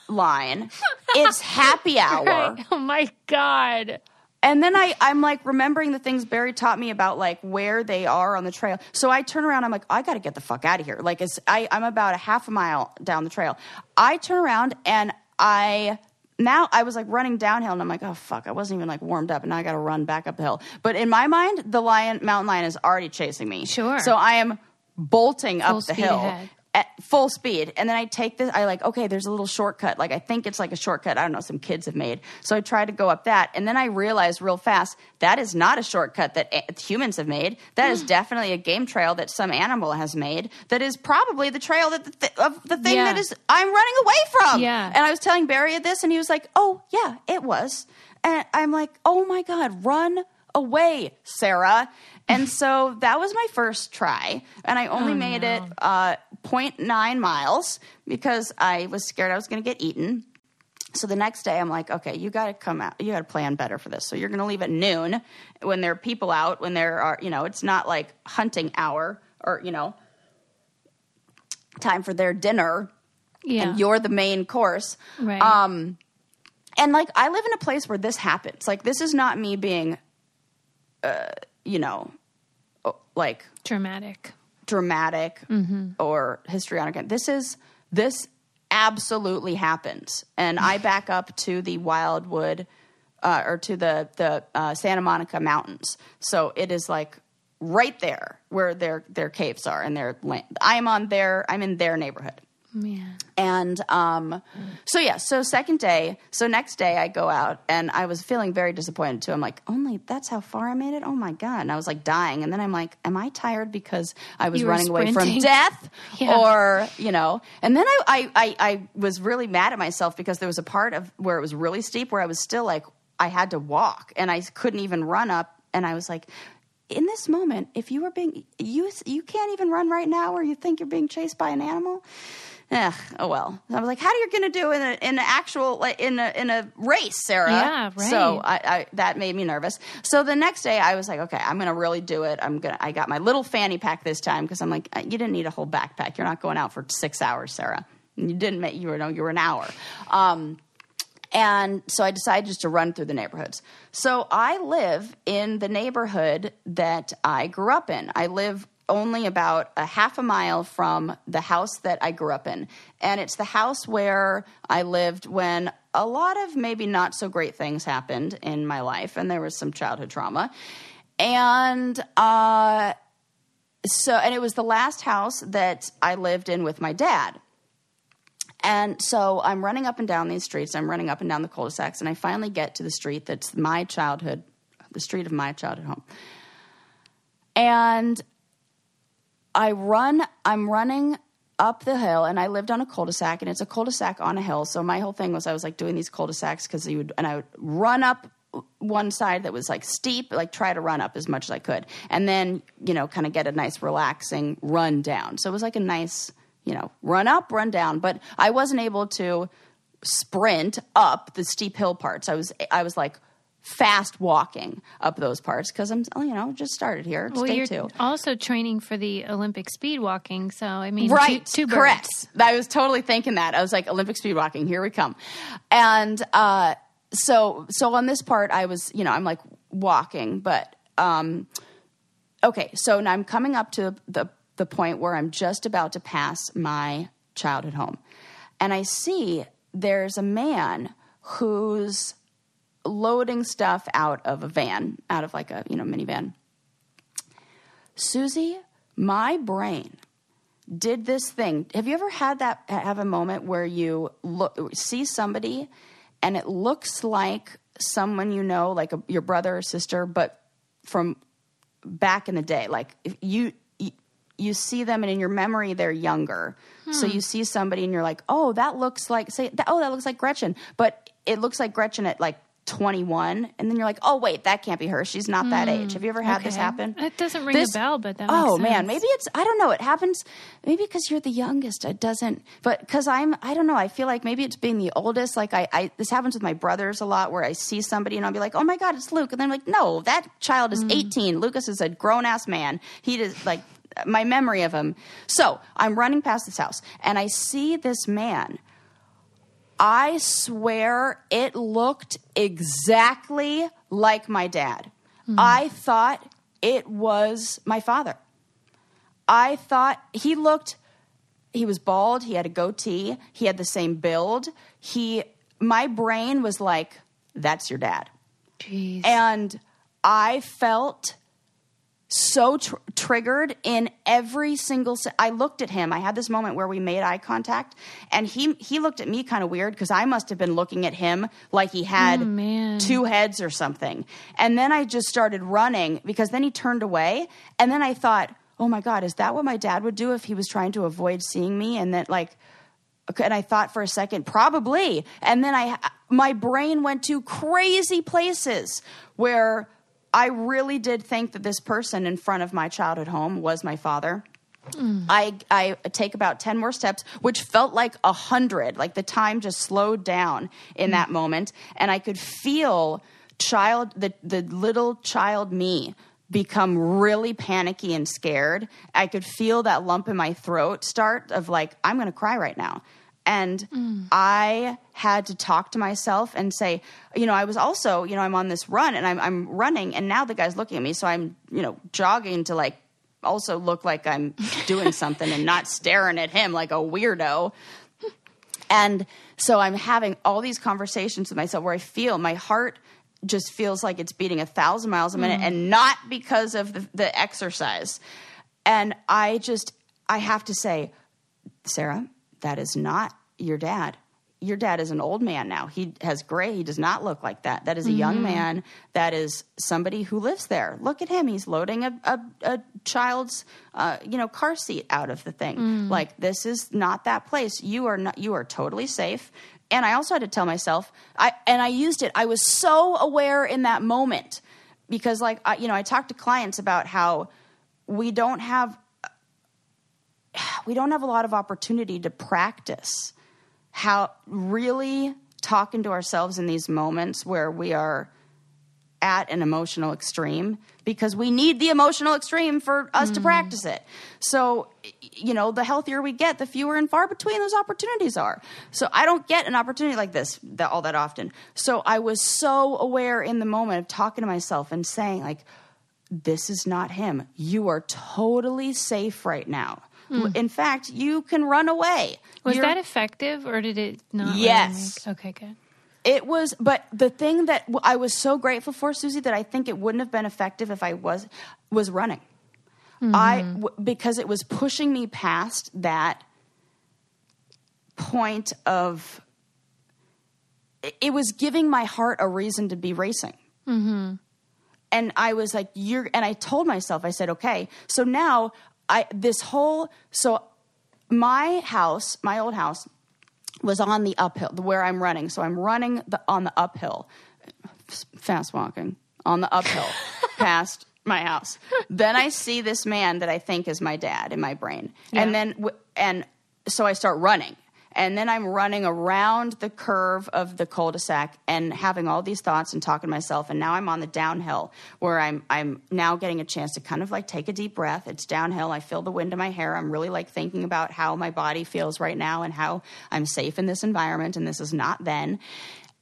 Speaker 2: line. It's happy hour.
Speaker 1: Right. Oh my God.
Speaker 2: And then I, I'm like remembering the things Barry taught me about like where they are on the trail. So I turn around, I'm like, I gotta get the fuck out of here. Like it's I, I'm about a half a mile down the trail. I turn around and I now I was like running downhill and I'm like, oh fuck, I wasn't even like warmed up and now I gotta run back up the hill. But in my mind, the lion mountain lion is already chasing me.
Speaker 1: Sure.
Speaker 2: So I am bolting
Speaker 1: Full
Speaker 2: up the hill
Speaker 1: ahead.
Speaker 2: At full speed. And then I take this, I like, okay, there's a little shortcut. Like, I think it's like a shortcut. I don't know, some kids have made. So I try to go up that. And then I realized real fast that is not a shortcut that a- humans have made. That is hmm. definitely a game trail that some animal has made. That is probably the trail that the th- of the thing
Speaker 1: Yeah.
Speaker 2: that is I'm running away from.
Speaker 1: Yeah.
Speaker 2: And I was telling Barry this, and he was like, oh, yeah, it was. And I'm like, oh my God, run away, Sarah. And so that was my first try. And I only made it uh, 0.9 miles because I was scared I was going to get eaten. So the next day, I'm like, okay, you got to come out. You got to plan better for this. So you're going to leave at noon when there are people out, when there are, you know, it's not like hunting hour or, you know, time for their dinner
Speaker 1: Yeah.
Speaker 2: and you're the main course.
Speaker 1: right.
Speaker 2: Um, and like I live in a place where this happens. Like this is not me being, uh, you know, like
Speaker 1: Dramatic.
Speaker 2: dramatic or histrionic. This is this absolutely happens, and I back up to the Wildwood uh, or to the the uh, Santa Monica Mountains. So it is like right there where their their caves are and their land. I am on their. I'm in their neighborhood.
Speaker 1: Man.
Speaker 2: And um, so yeah, so second day, so next day I go out and I was feeling very disappointed too. I'm like, only that's how far I made it. Oh my god! And I was like dying. And then I'm like, am I tired because I was running away from death,
Speaker 1: Yeah.
Speaker 2: or you know? And then I, I I I was really mad at myself because there was a part of where it was really steep where I was still like I had to walk and I couldn't even run up. And I was like. In this moment, if you were being you, you can't even run right now, or you think you're being chased by an animal. Eh, oh well. I was like, how are you going to do in a, in an actual like, in a in a race, Sarah?
Speaker 1: Yeah, right.
Speaker 2: So I, I that made me nervous. So the next day, I was like, okay, I'm going to really do it. I'm gonna. I got my little fanny pack this time because I'm like, you didn't need a whole backpack. You're not going out for six hours, Sarah. You didn't make you were no, you were an hour. Um, and so I decided just to run through the neighborhoods. So I live in the neighborhood that I grew up in. I live only about a half a mile from the house that I grew up in. And it's the house where I lived when a lot of maybe not so great things happened in my life, and there was some childhood trauma. And uh, so, and it was the last house that I lived in with my dad. And so I'm running up and down these streets. I'm running up and down the cul-de-sacs, and I finally get to the street that's my childhood, the street of my childhood home. And I run. I'm running up the hill, and I lived on a cul-de-sac, and it's a cul-de-sac on a hill. So my whole thing was I was like doing these cul-de-sacs because you would, and I would run up one side that was like steep, like try to run up as much as I could, and then you know kind of get a nice relaxing run down. So it was like a nice you know run up, run down, but I wasn't able to sprint up the steep hill parts. I was I was like fast walking up those parts because I'm you know just started here.
Speaker 1: Well,
Speaker 2: day
Speaker 1: you're
Speaker 2: two.
Speaker 1: also training for the Olympic speed walking, so I mean,
Speaker 2: Right,
Speaker 1: two, two
Speaker 2: correct. I was totally thinking that. I was like Olympic speed walking. Here we come, and uh, so so on this part, I was you know I'm like walking, but um, okay. So now I'm coming up to the the point where I'm just about to pass my childhood home, and I see there's a man who's loading stuff out of a van, out of like a you know minivan. Susie, my brain did this thing. Have you ever had that have a moment where you look see somebody and it looks like someone you know, like a, your brother or sister, but from back in the day, like if you you, see them and in your memory they're younger. So hmm. you see somebody and you're like, "Oh, that looks like say that, oh, that looks like Gretchen." But it looks like Gretchen at like 21 and then you're like oh wait that can't be her. She's not that hmm. age. Have you ever had this happen?
Speaker 1: It doesn't ring
Speaker 2: This-
Speaker 1: a bell, but that
Speaker 2: oh man maybe it's i don't know. It happens maybe because you're the youngest. It doesn't but because i'm i don't know. I feel like maybe it's being the oldest. Like I, I this happens with my brothers a lot where i see somebody and i'll be like oh my god it's luke. And then i'm like no that child is hmm. 18 lucas is a grown-ass man. He does like my memory of him. So i'm running past this house and i see this man I swear it looked exactly like my dad. Hmm. I thought it was my father. I thought he looked he was bald, he had a goatee, he had the same build. He my brain was like that's your dad.
Speaker 1: Jeez.
Speaker 2: And I felt so tr- triggered in every single se- I looked at him. I had this moment where we made eye contact and he he looked at me kind of weird cuz I must have been looking at him like he had
Speaker 1: Oh,
Speaker 2: two heads or something. And then I just started running because then he turned away and then I thought, "Oh my god, is that what my dad would do if he was trying to avoid seeing me?" And that like and I thought for a second, probably. And then I, my brain went to crazy places where I really did think that this person in front of my childhood home was my father. I, I take about 10 more steps, which felt like a hundred. Like the time just slowed down in that moment. And I could feel child, the, the little child me become really panicky and scared. I could feel that lump in my throat start of like, I'm going to cry right now. And mm. I had to talk to myself and say, you know, I was also, you know, I'm on this run and I'm, I'm running and now the guy's looking at me. So I'm, you know, jogging to like also look like I'm doing something and not staring at him like a weirdo. And so I'm having all these conversations with myself where I feel my heart just feels like it's beating a thousand miles a minute mm. and not because of the, the exercise. And I just, I have to say, Sarah, that is not your dad. Your dad is an old man now. He has gray. He does not look like that. That is a young man. That is somebody who lives there. Look at him. He's loading a, a, a child's, uh, you know, car seat out of the thing. Like this is not that place. You are not. You are totally safe. And I also had to tell myself. I and I used it. I was so aware in that moment because, like, I, you know, I talked to clients about how we don't have we don't have a lot of opportunity to practice how really talking to ourselves in these moments where we are at an emotional extreme because we need the emotional extreme for us to mm. practice it. So, you know, the healthier we get, the fewer and far between those opportunities are. So, I don't get an opportunity like this that, all that often. So, I was so aware in the moment of talking to myself and saying, like, this is not him. You are totally safe right now. Hmm. In fact, you can run away.
Speaker 1: was
Speaker 2: You're-
Speaker 1: that effective or did it not? really
Speaker 2: Yes.
Speaker 1: make- okay, good.
Speaker 2: it was, but the thing that I was so grateful for, Susie, that I think it wouldn't have been effective if I was was running. I mm-hmm. w- because it was pushing me past that point of. it- It was giving my heart a reason to be racing. Mm-hmm. And I was like, "You're," and I told myself, I said, "Okay." So now I this whole so my house, my old house, was on the uphill where I'm running. So I'm running the, on the uphill, fast walking on the uphill past my house. Then I see this man that I think is my dad in my brain,
Speaker 1: Yeah.
Speaker 2: and then and so I start running. And then I'm running around the curve of the cul-de-sac and having all these thoughts and talking to myself. And now I'm on the downhill where I'm I'm now getting a chance to kind of like take a deep breath. It's downhill. I feel the wind in my hair. I'm really like thinking about how my body feels right now and how I'm safe in this environment and this is not then.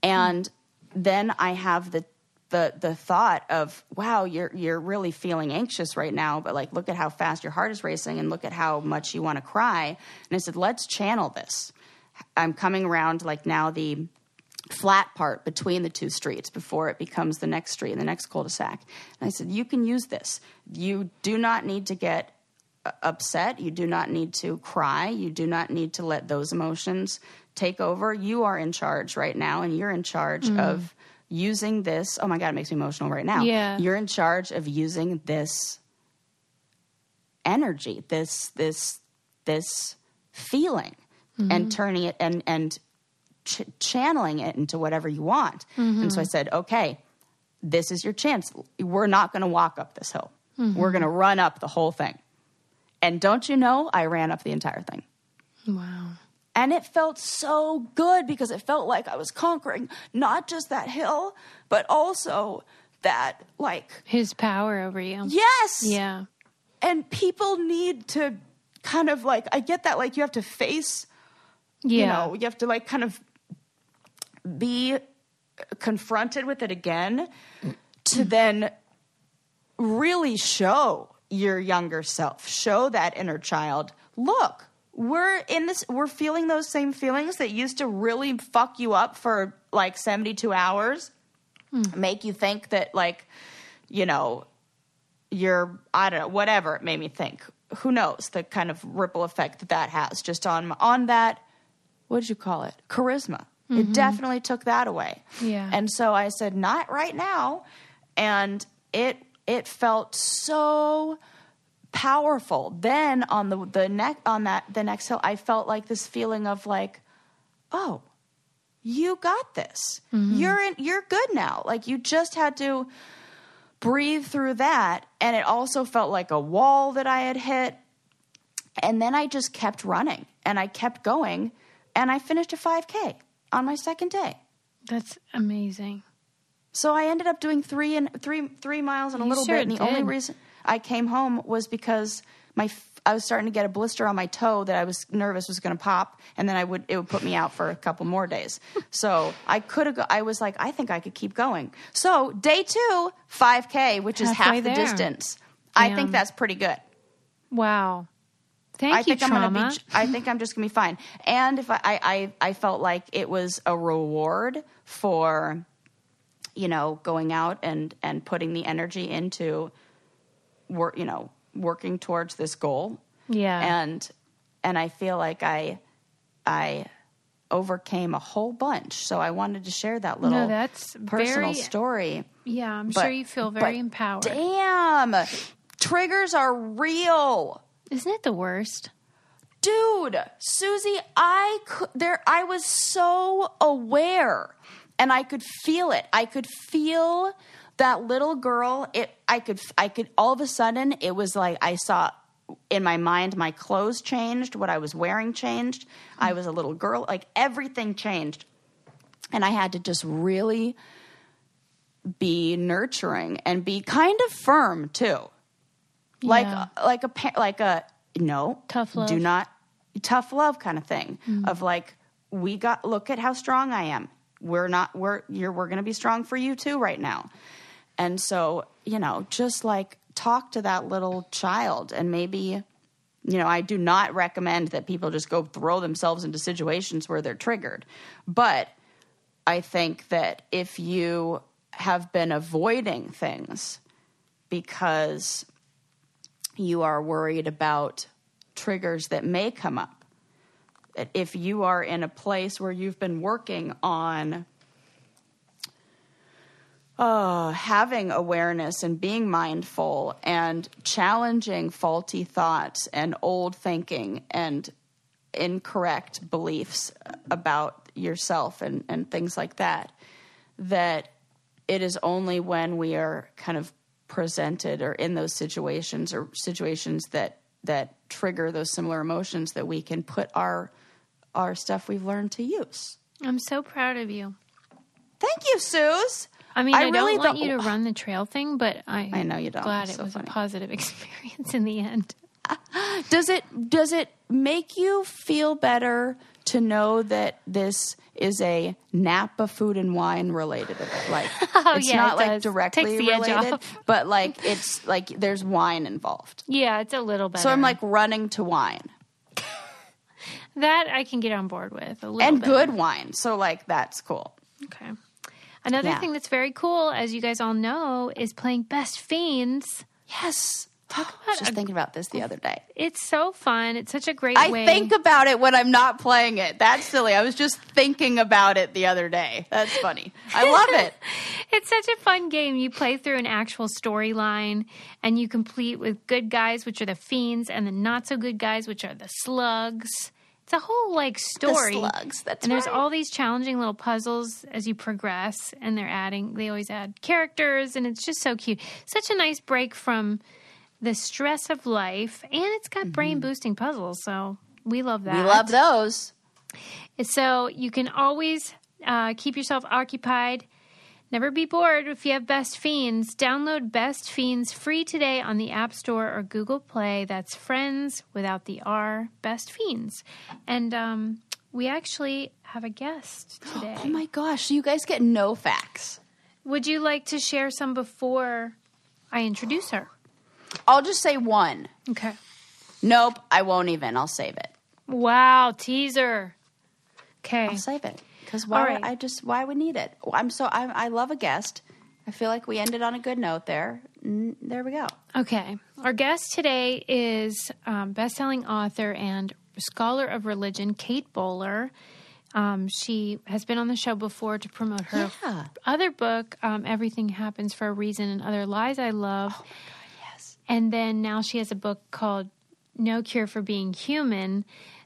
Speaker 2: And then I have the the the thought of wow you're you're really feeling anxious right now but like look at how fast your heart is racing and look at how much you want to cry and i said let's channel this i'm coming around like now the flat part between the two streets before it becomes the next street and the next cul-de-sac. And i said you can use this. You do not need to get uh, upset. You do not need to cry. You do not need to let those emotions take over. You are in charge right now and you're in charge of using this. Oh my god it makes me emotional right now.
Speaker 1: Yeah.
Speaker 2: you're in charge of using this energy this this this feeling and mm-hmm. turning it and and ch- channeling it into whatever you want. And so I mm-hmm. said, okay, this is your chance. We're not going to walk up this hill. Mm-hmm. We're going to run up the whole thing. And don't you know, I ran up the entire thing.
Speaker 1: Wow.
Speaker 2: And it felt so good because it felt like I was conquering not just that hill, but also that, like,
Speaker 1: His power over you.
Speaker 2: yes.
Speaker 1: Yeah.
Speaker 2: And people need to kind of like, I get that, like, you have to face,
Speaker 1: Yeah.
Speaker 2: you know, you have to, like, kind of be confronted with it again to mm. then really show your younger self, show that inner child, look, we're in this, we're feeling those same feelings that used to really fuck you up for like 72 hours, hmm. make you think that, like, you know, you're, I don't know, whatever it made me think. Who knows the kind of ripple effect that that has just on, on that, what did you call it? Charisma. It mm-hmm. definitely took that away.
Speaker 1: Yeah.
Speaker 2: And so I said, not right now. And it it felt so powerful. Then on the the neck on that the next hill, I felt like this feeling of like, oh, you got this. Mm-hmm. You're in you're good now. Like you just had to breathe through that. And it also felt like a wall that I had hit. And then I just kept running and I kept going and I finished a 5K on my second day.
Speaker 1: That's amazing.
Speaker 2: So I ended up doing three and three three miles and a
Speaker 1: You
Speaker 2: little
Speaker 1: sure
Speaker 2: bit. And the only reason I came home was because my I was starting to get a blister on my toe that I was nervous was going to pop, and then I would it would put me out for a couple more days. So I could have. I was like, I think I could keep going. So day two, five k, which is half the
Speaker 1: there.
Speaker 2: distance. I think that's pretty good.
Speaker 1: Wow. Thank
Speaker 2: I
Speaker 1: you,
Speaker 2: think I'm gonna be. I think I'm just gonna be fine. And if I, I, I, felt like it was a reward for, you know, going out and and putting the energy into, work, you know, working towards this goal.
Speaker 1: yeah.
Speaker 2: And and I feel like I, I overcame a whole bunch. So I wanted to share that little
Speaker 1: no, that's
Speaker 2: personal
Speaker 1: very.
Speaker 2: story.
Speaker 1: Yeah, I'm
Speaker 2: But-
Speaker 1: sure you feel very empowered.
Speaker 2: Damn, triggers are real.
Speaker 1: Isn't it the worst?
Speaker 2: dude susie i could there i was so aware and i could feel it. I could feel that little girl it i could i could all of a sudden it was like i saw in my mind my clothes changed what i was wearing changed. I was a little girl like everything changed. And i had to just really be nurturing and be kind of firm too like
Speaker 1: Yeah.
Speaker 2: Uh, like a like a no.
Speaker 1: Tough love.
Speaker 2: do not tough love kind of thing mm. of like we got look at how strong i am. We're not we're you're we're going to be strong for you too right now. And so you know just like talk to that little child and maybe you know i do not recommend that people just go throw themselves into situations where they're triggered. But i think that if you have been avoiding things because you are worried about triggers that may come up. If you are in a place where you've been working on uh, having awareness and being mindful and challenging faulty thoughts and old thinking and incorrect beliefs about yourself and, and things like that, that it is only when we are kind of presented or in those situations or situations that that trigger those similar emotions that we can put our our stuff we've learned to use.
Speaker 1: I'm so proud of you.
Speaker 2: Thank you, Suze.
Speaker 1: I mean, I,
Speaker 2: really
Speaker 1: don't want
Speaker 2: don't-
Speaker 1: you to run the trail thing, but I,
Speaker 2: I know you don't.
Speaker 1: Glad
Speaker 2: It's
Speaker 1: it
Speaker 2: so
Speaker 1: was
Speaker 2: funny.
Speaker 1: a positive experience in the end.
Speaker 2: Does it does it make you feel better to know that this is a Napa food and wine related event? Like
Speaker 1: Oh,
Speaker 2: it's
Speaker 1: yeah,
Speaker 2: not
Speaker 1: it
Speaker 2: like
Speaker 1: does.
Speaker 2: directly
Speaker 1: Takes the edge
Speaker 2: related, but like it's like there's wine involved.
Speaker 1: Yeah, it's a little bit.
Speaker 2: So I'm like running to wine
Speaker 1: that I can get on board with a little
Speaker 2: and
Speaker 1: better.
Speaker 2: good wine. So like that's cool.
Speaker 1: Okay. Another
Speaker 2: Yeah.
Speaker 1: thing that's very cool, as you guys all know, is playing Best Fiends.
Speaker 2: Yes. I was
Speaker 1: about
Speaker 2: just
Speaker 1: a-
Speaker 2: thinking about this the other day.
Speaker 1: It's so fun. It's such a great
Speaker 2: I
Speaker 1: way.
Speaker 2: think about it when I'm not playing it. That's silly. I was just thinking about it the other day. That's funny. I love it.
Speaker 1: It's such a fun game. You play through an actual storyline and you complete with good guys, which are the fiends, and the not so good guys, which are the slugs. it's a whole like story.
Speaker 2: slugs. That's
Speaker 1: and there's
Speaker 2: right.
Speaker 1: all these challenging little puzzles as you progress, and they're adding. They always add characters, and it's just so cute. Such a nice break from the stress of life, and it's got brain boosting puzzles. So we love that.
Speaker 2: Mm-hmm. We love those.
Speaker 1: So you can always uh, keep yourself occupied. Never be bored if you have Best Fiends. Download Best Fiends free today on the App Store or Google Play. That's Friends without the R, Best Fiends. And um, we actually have a guest today.
Speaker 2: Oh my gosh, you guys get no facts.
Speaker 1: Would you like to share some before I introduce her?
Speaker 2: I'll just say one.
Speaker 1: Okay.
Speaker 2: Nope, I won't even. I'll save it.
Speaker 1: Wow, teaser. Okay.
Speaker 2: I'll save it because why?
Speaker 1: Right.
Speaker 2: I just why we need it. I'm so I, I love a guest. I feel like we ended on a good note there. There we go.
Speaker 1: Okay. Our guest today is um, best-selling author and scholar of religion, Kate Bowler. Um, she has been on the show before to promote her
Speaker 2: Yeah.
Speaker 1: other book, um, Everything Happens for a Reason and Other Lies I Love.
Speaker 2: Yes.
Speaker 1: And then now she has a book called No Cure for Being Human.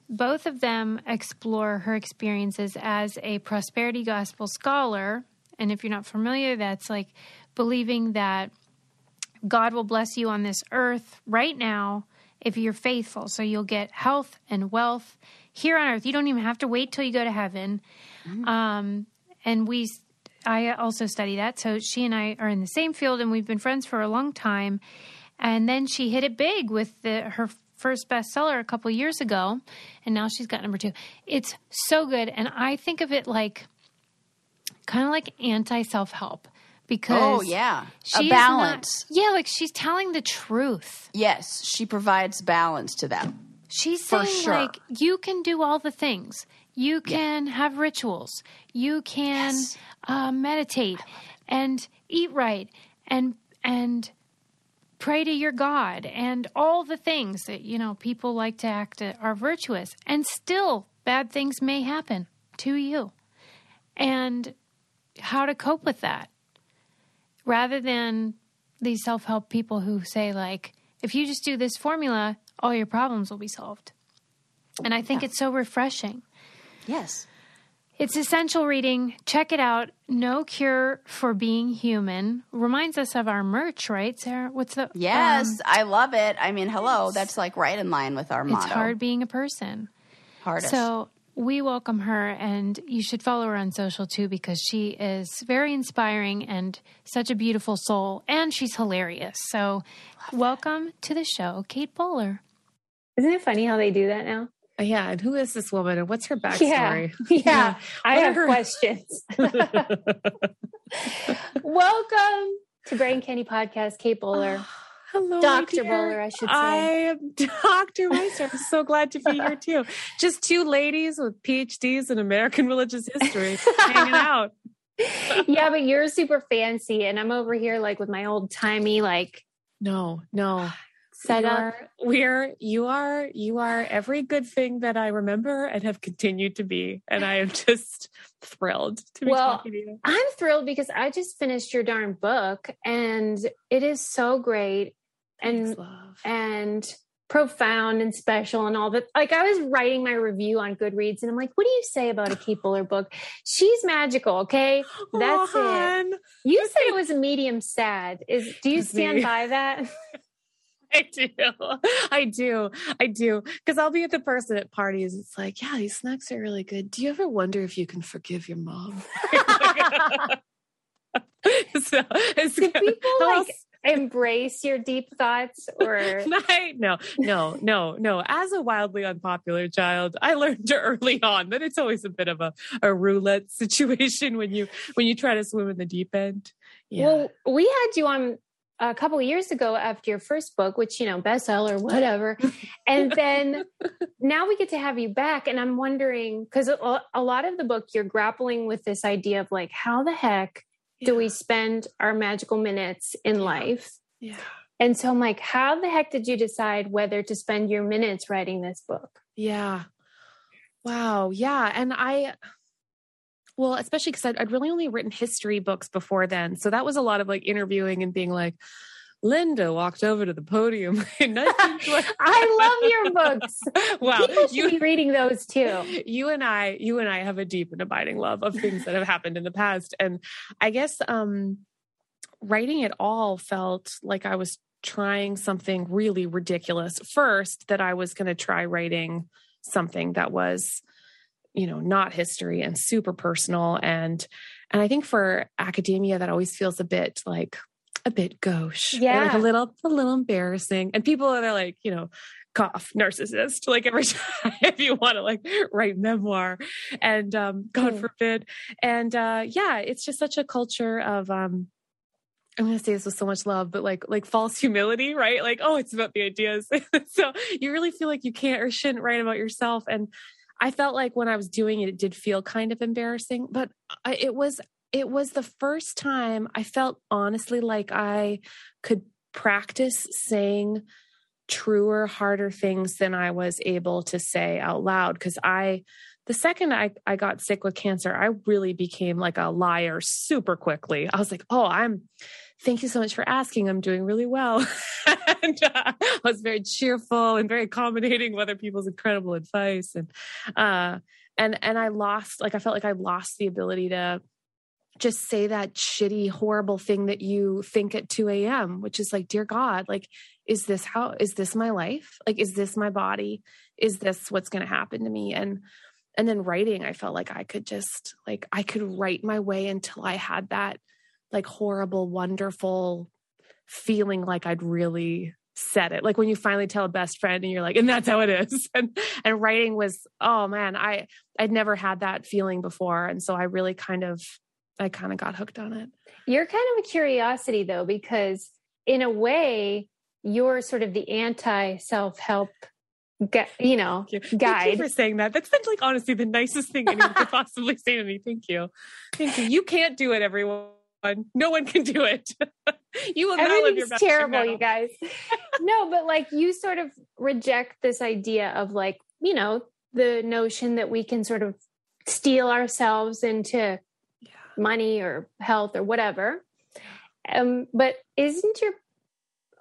Speaker 1: Both of them explore her experiences as a prosperity gospel scholar. And if you're not familiar, that's like believing that God will bless you on this earth right now if you're faithful. So you'll get health and wealth here on earth. You don't even have to wait till you go to heaven. Um, and we, I also study that. So she and I are in the same field, and we've been friends for a long time. And then she hit it big with the, her first bestseller a couple years ago, and now she's got number two. It's so good, and I think of it like kind of like anti self help because
Speaker 2: Oh yeah, a balance.
Speaker 1: Not, yeah, like she's telling the truth.
Speaker 2: Yes, she provides balance to them.
Speaker 1: She's saying
Speaker 2: sure.
Speaker 1: like you can do all the things. You can have rituals. You can
Speaker 2: Yes.
Speaker 1: uh, meditate and eat right and and pray to your God and all the things that you know people like to act uh, are virtuous and still bad things may happen to you. And how to cope with that? Rather than these self-help people who say like if you just do this formula all your problems will be solved. And i think it's so refreshing.
Speaker 2: Yes.
Speaker 1: It's essential reading. Check it out. No Cure for Being Human. Reminds us of our merch, right, Sarah? What's the.
Speaker 2: Yes,
Speaker 1: um,
Speaker 2: I love it. I mean, hello, that's like right in line with our
Speaker 1: it's
Speaker 2: motto.
Speaker 1: hard being a person.
Speaker 2: Hardest.
Speaker 1: So we welcome her, and you should follow her on social too because she is very inspiring and such a beautiful soul, and she's hilarious. So, welcome to the show, Kate Bowler.
Speaker 3: Isn't it funny how they do that now?
Speaker 4: Uh, yeah, and who is this woman and what's her
Speaker 3: Yeah.
Speaker 4: backstory?
Speaker 3: Yeah. I have
Speaker 4: her-
Speaker 3: questions. Welcome to Brain Candy Podcast, Kate Bowler.
Speaker 4: Hello,
Speaker 3: Dr. Bowler, I should say.
Speaker 4: I am Dr. Meister. I'm so glad to be here too. Just two ladies with PhDs in American religious history hanging out.
Speaker 3: yeah, but you're super fancy, and I'm over here like with my old timey like
Speaker 4: No, no.
Speaker 3: setup.
Speaker 4: We're you are you are every good thing that I remember and have continued to be, and I am just thrilled to be
Speaker 3: Well,
Speaker 4: talking to you.
Speaker 3: I'm thrilled because I just finished your darn book, and it is so great and
Speaker 4: Thanks,
Speaker 3: and profound and special and all that. Like I was writing my review on Goodreads, and I'm like, "What do you say about a Kate Bowler book? She's magical, okay? That's
Speaker 4: Aw,
Speaker 3: it." You said it was a medium sad. Is do you stand by that?
Speaker 4: I do. I do. I do. Because I'll be at the person at parties. It's like, yeah, these snacks are really good. Do you ever wonder if you can forgive your mom? so, it's
Speaker 3: Do people like embrace your deep thoughts or
Speaker 4: no, no, no, no. As a wildly unpopular child, I learned early on that it's always a bit of a, a roulette situation when you when you try to swim in the deep end. Yeah.
Speaker 3: Well, we had you on a couple of years ago after your first book, which, you know, bestseller, whatever. and then now we get to have you back. And I'm wondering, because a, a lot of the book, you're grappling with this idea of like, how the heck do we spend our magical minutes in life?
Speaker 4: yeah.
Speaker 3: And so I'm like, how the heck did you decide whether to spend your minutes writing this book?
Speaker 4: Yeah. Wow. Yeah. And I, well, especially because I'd, I'd really only written history books before then. So that was a lot of like interviewing and being like, Linda walked over to the podium in 1920.
Speaker 3: I love your books.
Speaker 4: wow,
Speaker 3: People should
Speaker 4: you,
Speaker 3: be reading those too.
Speaker 4: you and I, you and I have a deep and abiding love of things that have happened in the past, and I guess um, writing it all felt like I was trying something really ridiculous. First, that I was going to try writing something that was, you know, not history and super personal, and and I think for academia, that always feels a bit like a bit gauche, yeah like a little a little embarrassing, and people are like, you know. Cough, narcissist. Like every time, if you want to like write memoir, and um, God
Speaker 3: Mm.
Speaker 4: forbid, and uh, yeah, it's just such a culture of um, I'm going to say this with so much love, but like like false humility, right? Like, oh, it's about the ideas. so you really feel like you can't or shouldn't write about yourself. And I felt like when I was doing it, it did feel kind of embarrassing, but I, it was it was the first time I felt honestly like I could practice saying truer, harder things than I was able to say out loud. Because I, the second I, I got sick with cancer, I really became like a liar super quickly. I was like, oh, I'm, thank you so much for asking. I'm doing really well. and uh, I was very cheerful and very accommodating with other people's incredible advice. And, uh, and, and I lost, like, I felt like I lost the ability to just say that shitty, horrible thing that you think at 2 a.m., which is like, dear God, like, is this how, is this my life? Like, is this my body? Is this what's going to happen to me? And, and then writing, I felt like I could just, like, I could write my way until I had that, like, horrible, wonderful feeling like I'd really said it. Like when you finally tell a best friend and you're like, and that's how it is. And and writing was, oh man, I I'd never had that feeling before. And so I really kind of I kind of got hooked on it.
Speaker 3: You're kind of a curiosity though, because in a way, you're sort of the anti self help, you know,
Speaker 4: Thank you. Thank you
Speaker 3: guide.
Speaker 4: for saying that. That's like honestly the nicest thing anyone could possibly say to me. Thank you. Thank you. You can't do it, everyone. No one can do it. you will not live your best
Speaker 3: terrible, you guys. no, but like you sort of reject this idea of like, you know, the notion that we can sort of steal ourselves into
Speaker 4: Yeah.
Speaker 3: money or health or whatever. Um, but isn't your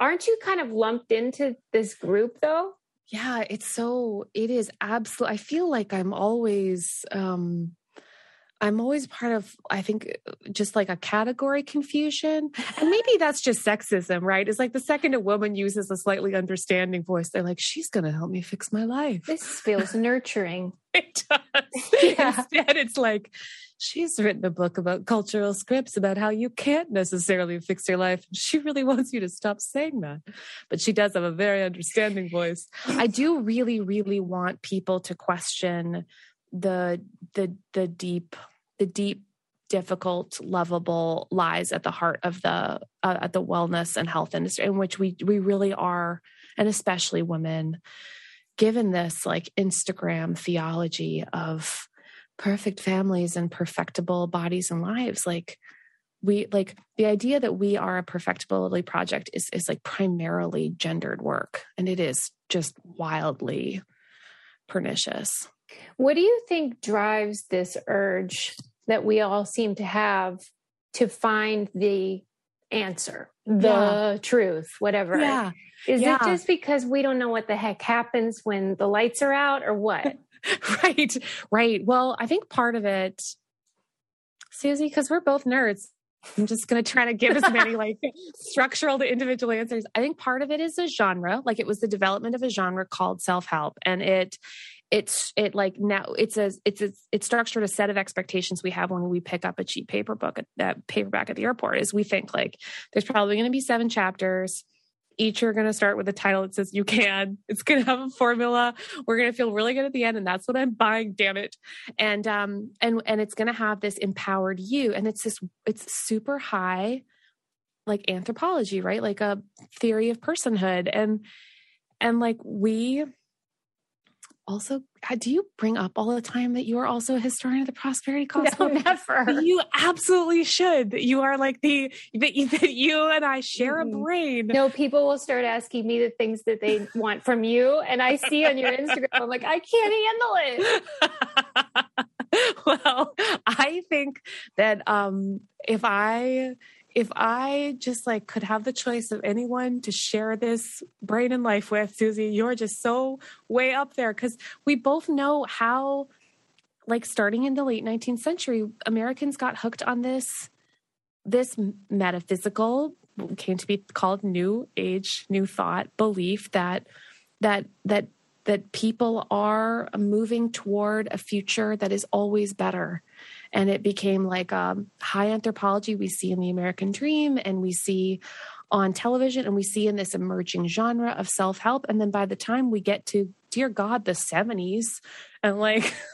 Speaker 3: aren't you kind of lumped into this group though?
Speaker 4: Yeah, it's so it is absolutely I feel like I'm always um I'm always part of I think just like a category confusion. And maybe that's just sexism, right? It's like the second a woman uses a slightly understanding voice, they're like, she's gonna help me fix my life.
Speaker 3: This feels nurturing.
Speaker 4: It does.
Speaker 3: Yeah.
Speaker 4: Instead, it's like she's written a book about cultural scripts about how you can't necessarily fix your life. She really wants you to stop saying that. But she does have a very understanding voice. I do really, really want people to question the the the deep, the deep, difficult, lovable lies at the heart of the uh, at the wellness and health industry, in which we we really are, and especially women, given this like Instagram theology of perfect families and perfectible bodies and lives, like we like the idea that we are a perfectibility project is is like primarily gendered work, and it is just wildly pernicious.
Speaker 3: What do you think drives this urge that we all seem to have to find the answer, the
Speaker 4: Yeah.
Speaker 3: truth, whatever?
Speaker 4: Yeah.
Speaker 3: Is
Speaker 4: Yeah.
Speaker 3: it just because we don't know what the heck happens when the lights are out or what?
Speaker 4: right right. Well i think part of it susie because we're both nerds i'm just going to try to give as many like structural to individual answers. I think part of it is a genre like it was the development of a genre called self-help and it it's it like now it's a it's a, it's structured a set of expectations we have when we pick up a cheap paper book at that paperback at the airport is we think like there's probably going to be seven chapters each are going to start with a title that says you can. It's going to have a formula. We're going to feel really good at the end and that's what i'm buying damn it. And um and and it's going to have this empowered you and it's this it's super high like anthropology right? Like a theory of personhood. And and like we also do you bring up all the time that you are also a historian of the prosperity
Speaker 3: No, never.
Speaker 4: you absolutely should you are like the that you, that you and i share a
Speaker 3: Mhm.
Speaker 4: brain
Speaker 3: No, people will start asking me the things that they want from you. And I see on your Instagram, I'm like, I can't handle it.
Speaker 4: well, I think that um, if I if I just like could have the choice of anyone to share this brain and life with, Susie, you're just so way up there because we both know how, like, starting in the late 19th century, Americans got hooked on this this metaphysical came to be called new age new thought belief that that that that people are moving toward a future that is always better and it became like um, high anthropology we see in the american dream and we see on television and we see in this emerging genre of self-help and then by the time we get to dear god the 70s and like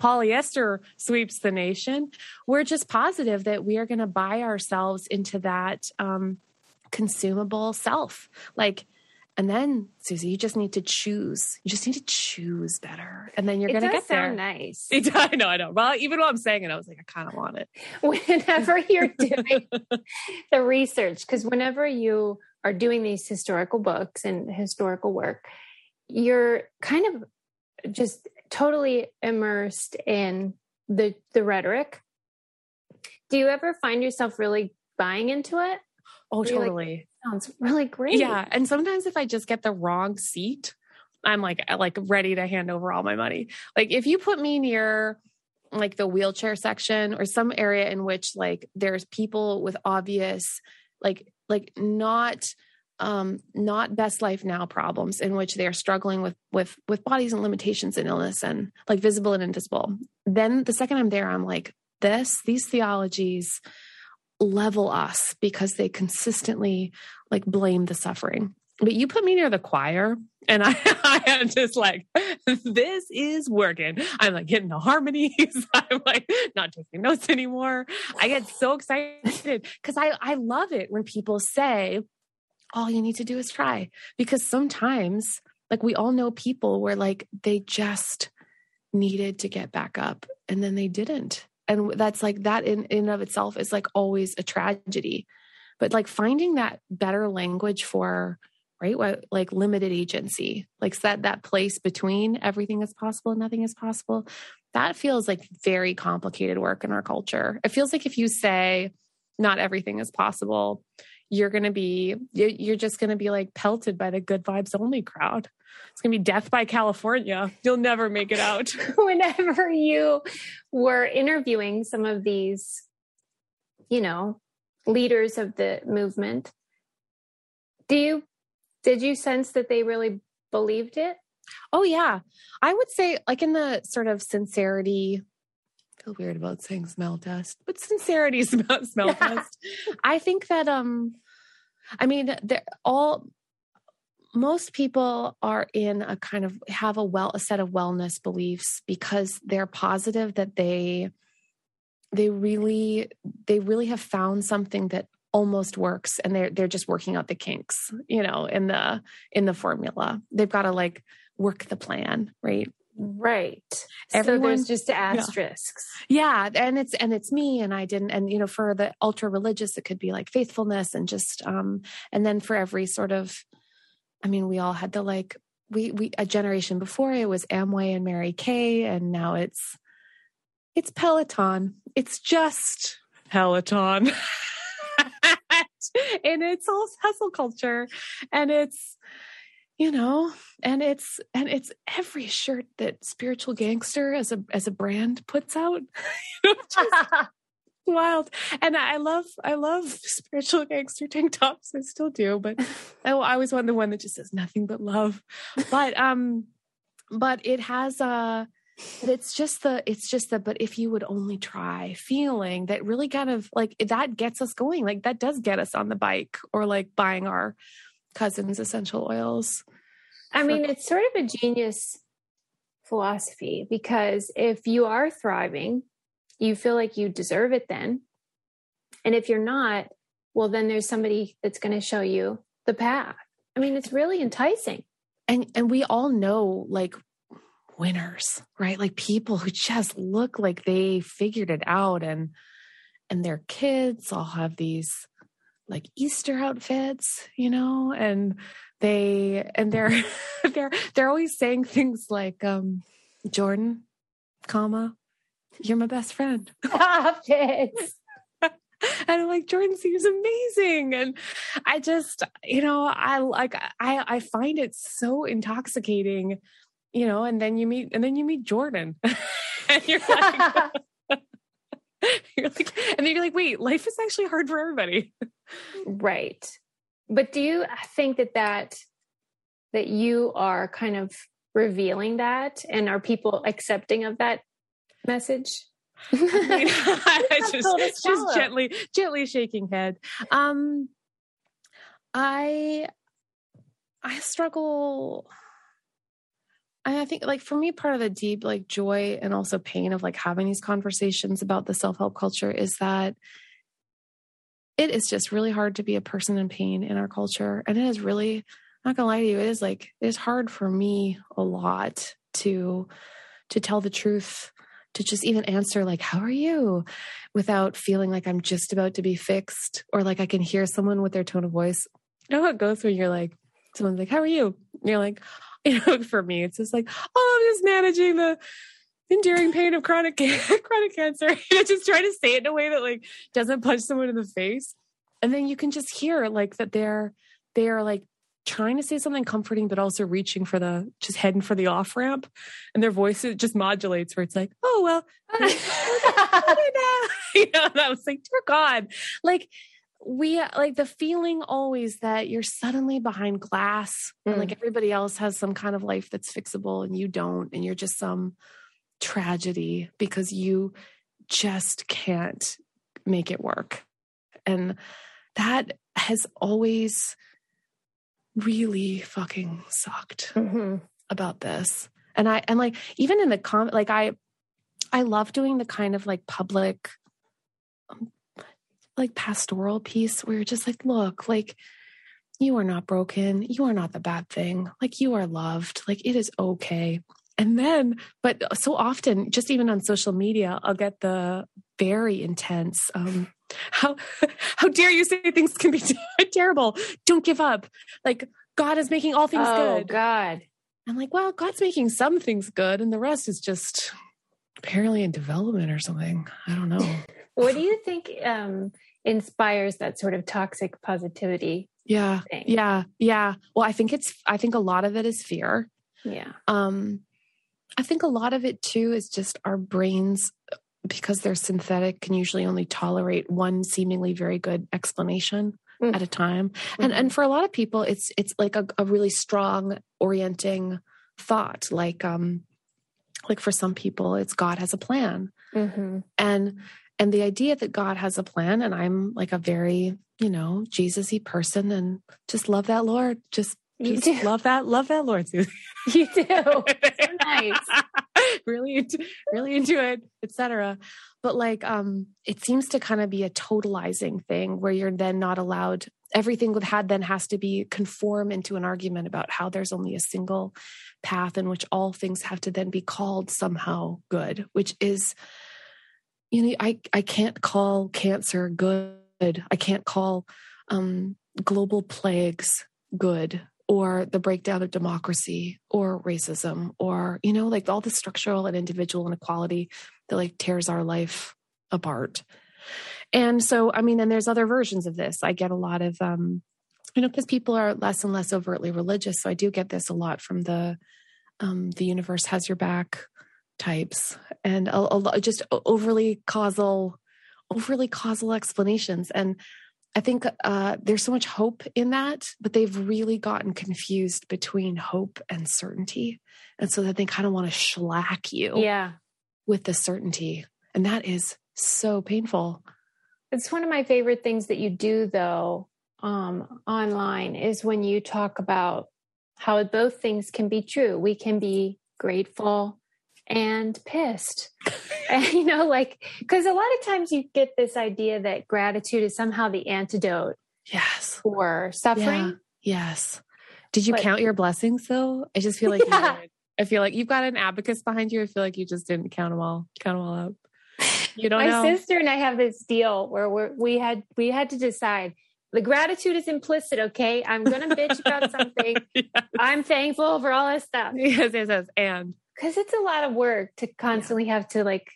Speaker 4: polyester sweeps the nation, we're just positive that we are going to buy ourselves into that um, consumable self. Like, and then Susie, you just need to choose. You just need to choose better, and then you're going to get there.
Speaker 3: Nice.
Speaker 4: It, I know, I know. Well, even while I'm saying it, I was like, I kind of want it.
Speaker 3: Whenever you're doing the research, because whenever you are doing these historical books and historical work, you're kind of just totally immersed in the the rhetoric. Do you ever find yourself really buying into it?
Speaker 4: Oh, totally.
Speaker 3: Like, sounds really great.
Speaker 4: Yeah, and sometimes if I just get the wrong seat, I'm like like ready to hand over all my money. Like if you put me near like the wheelchair section or some area in which like there's people with obvious like like not um, not best life now problems in which they are struggling with with with bodies and limitations and illness and like visible and invisible then the second i'm there i'm like this these theologies level us because they consistently like blame the suffering. But you put me near the choir and I, I am just like this is working. I'm like hitting the harmonies. I'm like not taking notes anymore. I get so excited because i i love it when people say all you need to do is try. Because sometimes like we all know people where like they just needed to get back up and then they didn't and that's like that in in of itself is like always a tragedy. But like finding that better language for right what like limited agency like that that place between everything is possible and nothing is possible that feels like very complicated work in our culture. It feels like if you say not everything is possible you're going to be you're just going to be like pelted by the good vibes only crowd. It's going to be death by california. You'll never make it out.
Speaker 3: Whenever you were interviewing some of these you know leaders of the movement do you did you sense that they really believed it?
Speaker 4: Oh yeah. I would say like in the sort of sincerity feel weird about saying smell test, but sincerity is about smell test. I think that um I mean they're all most people are in a kind of have a well a set of wellness beliefs because they're positive that they they really they really have found something that almost works and they're they're just working out the kinks you know in the in the formula. They've got to like work the plan right
Speaker 3: Right. Everyone, so there's just asterisks.
Speaker 4: Yeah. yeah. And it's, and it's me and I didn't, and you know, for the ultra religious, it could be like faithfulness and just, um, and then for every sort of, I mean, we all had the like, we, we, a generation before it was Amway and Mary Kay and now it's, it's Peloton. It's just Peloton. and it's all hustle culture and it's, you know and it's and it's every shirt that spiritual gangster as a as a brand puts out. Wild. And i love i love spiritual gangster tank tops. I still do but i, always want the one that just says nothing but love. But um but it has a it's just the it's just the but if you would only try feeling that really kind of like that gets us going like that does get us on the bike or like buying our cousins essential oils.
Speaker 3: I mean, it's sort of a genius philosophy because if you are thriving, you feel like you deserve it then. And if you're not, well, then there's somebody that's going to show you the path. I mean, it's really enticing.
Speaker 4: And and we all know like winners, right? Like people who just look like they figured it out and and their kids all have these like Easter outfits, you know, and they and they're they're they're always saying things like um Jordan, comma, you're my best friend.
Speaker 3: Stop it.
Speaker 4: and I'm like, Jordan seems amazing. And I just, you know, I like, I, I find it so intoxicating, you know, and then you meet, and then you meet Jordan and you're like, you're like, and then you're like, wait, life is actually hard for everybody.
Speaker 1: right. But do you think that that, that you are kind of revealing that and are people accepting of that message?
Speaker 4: I mean, just, just gently, gently shaking head. Um, I, I struggle. I think, like for me, part of the deep like joy and also pain of like having these conversations about the self help culture is that it is just really hard to be a person in pain in our culture, and it is really, I'm not gonna lie to you, it is like it is hard for me a lot to to tell the truth to just even answer like how are you? without feeling like i'm just about to be fixed or like i can hear someone with their tone of voice. You know how it goes when you're like someone's like how are you? And you're like you know for me it's just like oh i'm just managing the enduring pain of chronic chronic cancer. You know, just try to say it in a way that like doesn't punch someone in the face. And then you can just hear like that they're they're like trying to say something comforting, but also reaching for the just heading for the off ramp. And their voice just modulates where it's like, oh well, you know, and I was like, dear God, like we like the feeling always that you're suddenly behind glass mm. and like mm. everybody else has some kind of life that's fixable and you don't, and you're just some tragedy because you just can't make it work. And that has always really fucking sucked mm-hmm. about this. And I and like even in the com like I I love doing the kind of like public like pastoral piece where you're just like, look, like you are not broken. You are not the bad thing. Like you are loved. Like it is okay. And then, but so often, just even on social media, I'll get the very intense, um, how how dare you say things can be terrible don't give up like god is making all things oh, good
Speaker 1: god
Speaker 4: i'm like well god's making some things good and the rest is just apparently in development or something i don't know
Speaker 1: what do you think um inspires that sort of toxic positivity
Speaker 4: yeah thing? yeah yeah well i think it's i think a lot of it is fear
Speaker 1: yeah
Speaker 4: um i think a lot of it too is just our brains because they're synthetic can usually only tolerate one seemingly very good explanation mm. at a time mm-hmm. and and for a lot of people it's it's like a, a really strong orienting thought like um like for some people it's god has a plan mm-hmm. and and the idea that god has a plan and i'm like a very you know jesus-y person and just love that lord just you do. love that love that lord
Speaker 1: Susie. you do so nice
Speaker 4: really into, really into it etc but like um it seems to kind of be a totalizing thing where you're then not allowed everything with had then has to be conform into an argument about how there's only a single path in which all things have to then be called somehow good which is you know i i can't call cancer good. I can't call um global plagues good or the breakdown of democracy or racism or you know like all the structural and individual inequality that like tears our life apart. And so i mean and there's other versions of this. I get a lot of um you know because people are less and less overtly religious. So i do get this a lot from the um the universe has your back types and a, just overly causal overly causal explanations and I think uh, there's so much hope in that, but they've really gotten confused between hope and certainty. And so that they kind of want to shellac you
Speaker 1: yeah.
Speaker 4: with the certainty. And that is so painful.
Speaker 1: It's one of my favorite things that you do, though, um, online is when you talk about how both things can be true. We can be grateful and pissed. and, you know, like, because a lot of times you get this idea that gratitude is somehow the antidote.
Speaker 4: Yes.
Speaker 1: For suffering.
Speaker 4: Yeah. Yes. Did you but, count your blessings though? I just feel like yeah. I feel like you've got an abacus behind you. I feel like you just didn't count them all, count them all up. You don't
Speaker 1: My
Speaker 4: know.
Speaker 1: sister and I have this deal where we're, we had we had to decide the gratitude is implicit. Okay, I'm gonna bitch about something. yes. I'm thankful for all this stuff.
Speaker 4: Yes, yes, yes. And
Speaker 1: because it's a lot of work to constantly yeah. have to like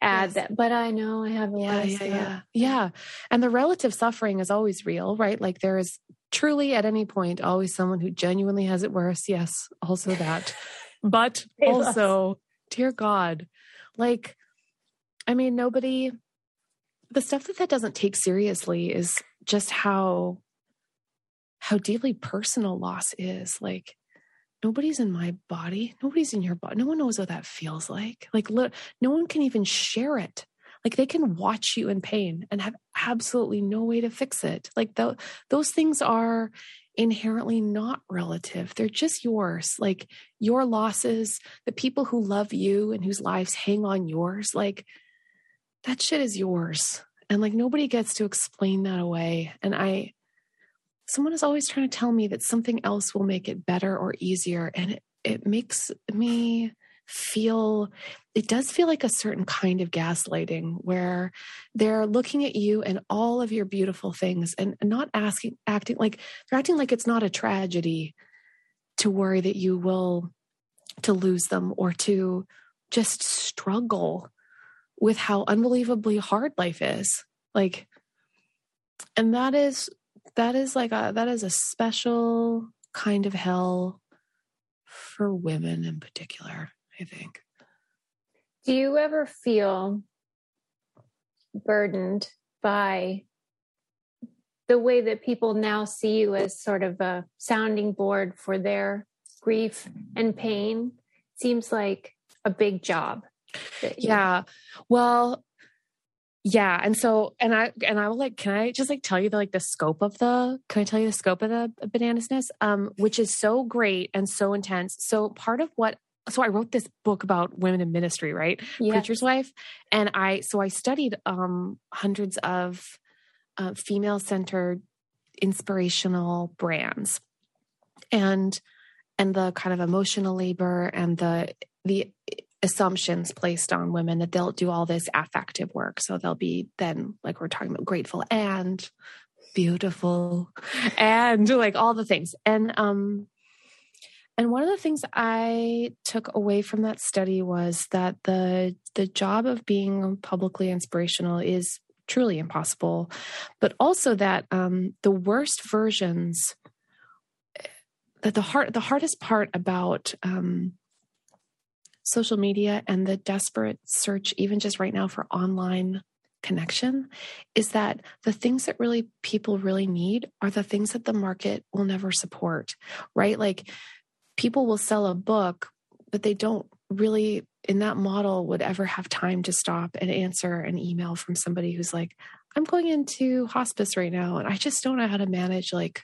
Speaker 3: add
Speaker 4: Yes.
Speaker 3: that. But I know I have a lot
Speaker 4: yeah,
Speaker 3: of
Speaker 4: yeah, yeah, yeah. And the relative suffering is always real, right? Like there is truly at any point always someone who genuinely has it worse. Yes, also that. But
Speaker 3: us.
Speaker 4: also, dear God, like, I mean, nobody, the stuff that that doesn't take seriously is just how, how deeply personal loss is. Like, nobody's in my body. Nobody's in your body. No one knows what that feels like. Like, li- no one can even share it. Like, they can watch you in pain and have absolutely no way to fix it. Like, tho- those things are inherently not relative. They're just yours. Like, your losses, the people who love you and whose lives hang on yours, like, that shit is yours. And like, nobody gets to explain that away. And I, someone is always trying to tell me that something else will make it better or easier and it, it makes me feel it does feel like a certain kind of gaslighting where they're looking at you and all of your beautiful things and not asking acting like they're acting like it's not a tragedy to worry that you will to lose them or to just struggle with how unbelievably hard life is. Like and that is that is like a that is a special kind of hell for women in particular i think
Speaker 3: Do you ever feel burdened by the way that people now see you as sort of a sounding board for their grief and pain? Seems like a big job.
Speaker 4: yeah well yeah and so and i and i will like can i just like tell you the like the scope of the can i tell you the scope of the bananasness um which is so great and so intense. So part of what so i wrote this book about women in ministry right?
Speaker 3: Yes.
Speaker 4: preacher's wife. And i so i studied um hundreds of uh, female centered inspirational brands. And and the kind of emotional labor and the the assumptions placed on women that they'll do all this affective work. So they'll be then like we're talking about grateful and beautiful and like all the things. And um and one of the things I took away from that study was that the the job of being publicly inspirational is truly impossible, but also that um, the worst versions that the hard the hardest part about um, social media and the desperate search, even just right now for online connection, is that the things that really people really need are the things that the market will never support, right? Like people will sell a book, but they don't really in that model would ever have time to stop and answer an email from somebody who's like, I'm going into hospice right now and I just don't know how to manage like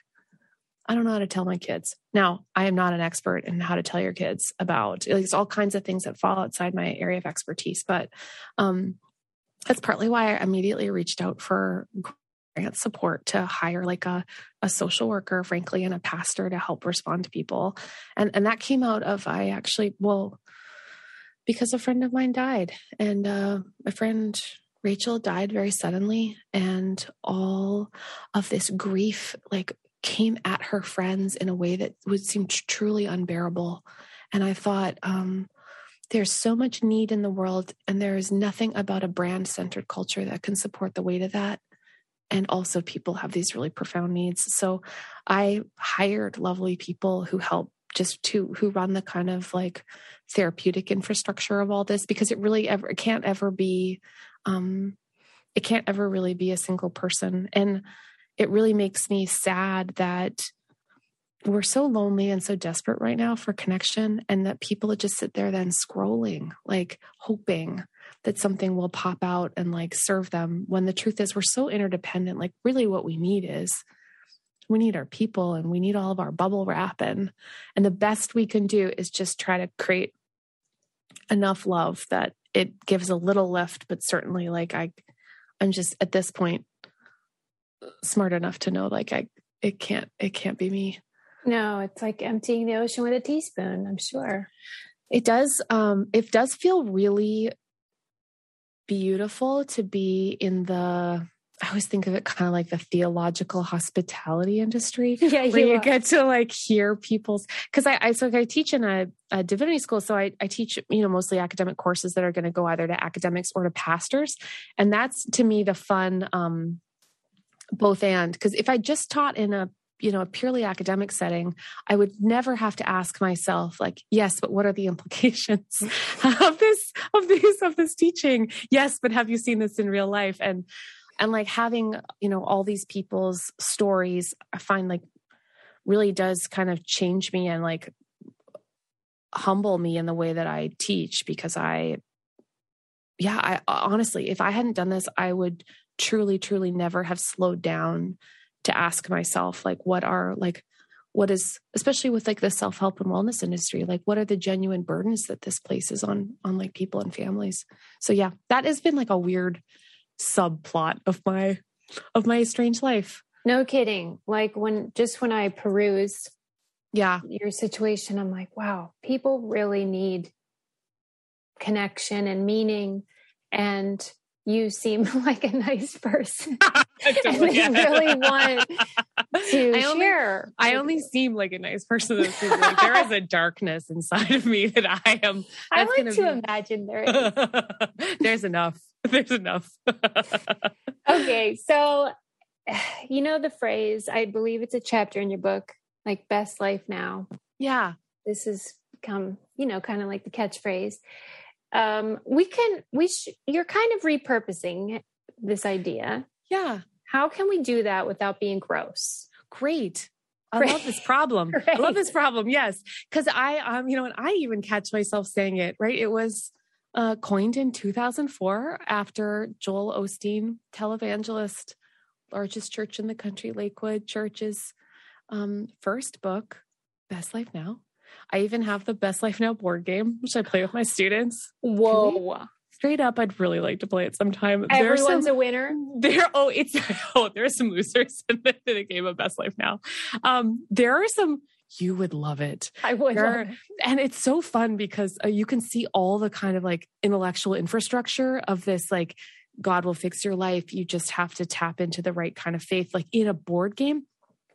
Speaker 4: I don't know how to tell my kids. Now, I am not an expert in how to tell your kids about there's all kinds of things that fall outside my area of expertise, but um that's partly why I immediately reached out for grant support to hire like a, a social worker, frankly, and a pastor to help respond to people. And and that came out of I actually well, because a friend of mine died. And uh my friend Rachel died very suddenly, and all of this grief like came at her friends in a way that would seem truly unbearable. And I thought, um, there's so much need in the world, and there is nothing about a brand centered culture that can support the weight of that. And also, people have these really profound needs. So, I hired lovely people who help just to who run the kind of like therapeutic infrastructure of all this because it really ever it can't ever be um it can't ever really be a single person and it really makes me sad that we're so lonely and so desperate right now for connection and that people just sit there then scrolling like hoping that something will pop out and like serve them when the truth is we're so interdependent like really what we need is we need our people and we need all of our bubble wrap and and the best we can do is just try to create enough love that it gives a little lift but certainly like i i'm just at this point smart enough to know like i it can't it can't be me
Speaker 3: No, it's like emptying the ocean with a teaspoon, I'm sure.
Speaker 4: it does um it does feel really beautiful to be in the I always think of it kind of like the theological hospitality industry.
Speaker 1: Yeah,
Speaker 4: where you
Speaker 1: are.
Speaker 4: get to like hear people's because I, I so I teach in a, a divinity school, so I, I teach you know mostly academic courses that are going to go either to academics or to pastors, and that's to me the fun um, both and because if I just taught in a you know a purely academic setting i would never have to ask myself like yes but what are the implications of this of this of this teaching? Yes but have you seen this in real life? And and like having you know all these people's stories i find like really does kind of change me and like humble me in the way that i teach because i yeah i honestly if i hadn't done this i would truly truly never have slowed down to ask myself like what are like what is especially with like the self-help and wellness industry like what are the genuine burdens that this places on on like people and families so yeah that has been like a weird subplot of my of my strange life
Speaker 1: No kidding. Like when just when I perused
Speaker 4: yeah
Speaker 1: your situation, I'm like, wow, people really need connection and meaning. And you seem like a nice person. and they really want to
Speaker 4: I only-
Speaker 1: share.
Speaker 4: I only seem like a nice person. Like there is a darkness inside of me that I am.
Speaker 1: I like to
Speaker 4: be-
Speaker 1: imagine there is.
Speaker 4: There's enough. There's enough.
Speaker 1: okay, so you know the phrase, I believe it's a chapter in your book, like best life now.
Speaker 4: yeah.
Speaker 1: This has become, you know, kind of like the catchphrase. Um, we can, we, sh- you're kind of repurposing this idea.
Speaker 4: Yeah.
Speaker 1: How can we do that without being gross?
Speaker 4: Great. I love this problem. I love this problem. Yes. Cause I, um, you know, and I even catch myself saying it, right? It was, uh, coined in 2004 after Joel Osteen, televangelist, largest church in the country, Lakewood Church's, um, first book, Best Life Now. I even have the Best Life Now board game, which I play with my students.
Speaker 1: Whoa.
Speaker 4: Straight up, I'd really like to play it sometime.
Speaker 1: Everyone's
Speaker 4: some-
Speaker 1: a winner.
Speaker 4: there oh it's oh there are some losers in the, in the game of best life now um there are some you would love it
Speaker 1: I would. It.
Speaker 4: and it's so fun because uh, you can see all the kind of like intellectual infrastructure of this like god will fix your life you just have to tap into the right kind of faith like in a board game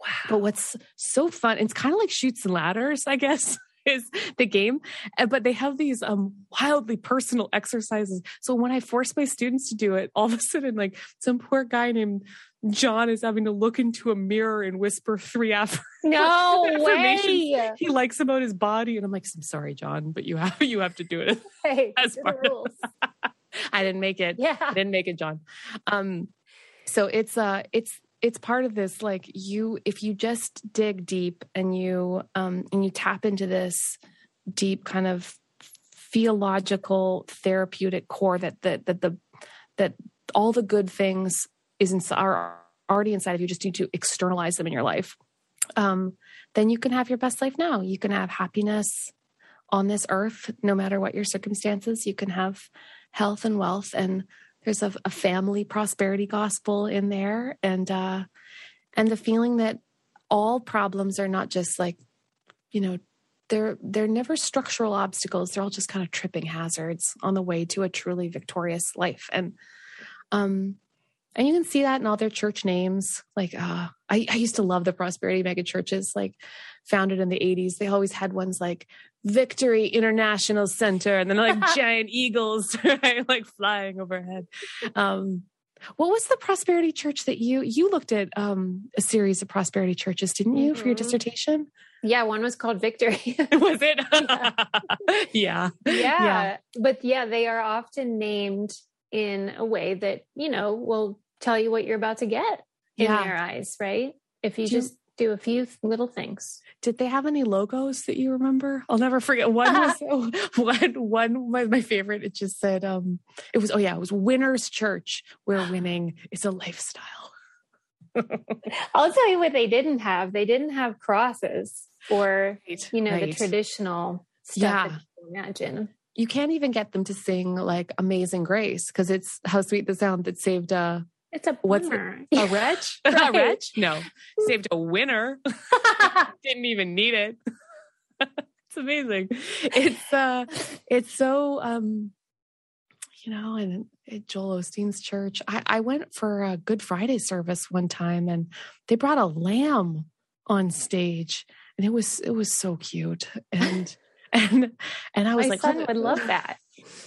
Speaker 1: Wow.
Speaker 4: but what's so fun it's kind of like Chutes and Ladders i guess is the game Uh, but they have these um wildly personal exercises so when i force my students to do it all of a sudden like some poor guy named john is having to look into a mirror and whisper three aff-
Speaker 1: No
Speaker 4: Affirmations.
Speaker 1: way.
Speaker 4: he likes about his body and i'm like i'm sorry john but you have you have to do it
Speaker 1: Hey,
Speaker 4: As part
Speaker 1: the
Speaker 4: of-
Speaker 1: rules.
Speaker 4: i didn't make it
Speaker 1: Yeah.
Speaker 4: I didn't make it, John. Um, so it's uh it's it's part of this like you if you just dig deep and you um and you tap into this deep kind of theological therapeutic core that that that the that all the good things is in, are already inside of you just need to externalize them in your life um then you can have your best life now. You can have happiness on this earth no matter what your circumstances. You can have health and wealth and there's a, a family prosperity gospel in there. And uh and the feeling that all problems are not just like you know they're they're never structural obstacles. They're all just kind of tripping hazards on the way to a truly victorious life. And um and you can see that in all their church names. Like uh i, I used to love the prosperity mega churches like founded in the 80s they always had ones like victory international center and then like giant eagles right like flying overhead. Um what was the prosperity church that you you looked at um a series of prosperity churches didn't you for your
Speaker 1: Mhm.
Speaker 4: dissertation?
Speaker 1: Yeah, one was called Victory.
Speaker 4: was it? Yeah
Speaker 1: yeah. But yeah, they are often named in a way that, you know, will tell you what you're about to get in
Speaker 4: Yeah.
Speaker 1: their eyes, right? If you
Speaker 4: Do
Speaker 1: just do a few little things.
Speaker 4: did they have any logos that you remember i'll never forget one was one one my, my favorite it just said um it was oh yeah it was winners church where winning is a lifestyle
Speaker 1: I'll tell you what they didn't have. They didn't have crosses or, you know, the traditional stuff
Speaker 4: Yeah.
Speaker 1: that you imagine.
Speaker 4: you can't even get them to sing like amazing grace because it's how sweet the sound that saved a
Speaker 1: It's a
Speaker 4: What's it? a wretch a wretch no saved a winner didn't even need it it's amazing it's uh it's so um you know and at Joel Osteen's church. I, I went for a Good Friday service one time and they brought a lamb on stage and it was it was so cute. And and and I was
Speaker 1: My
Speaker 4: like,
Speaker 1: son would love that.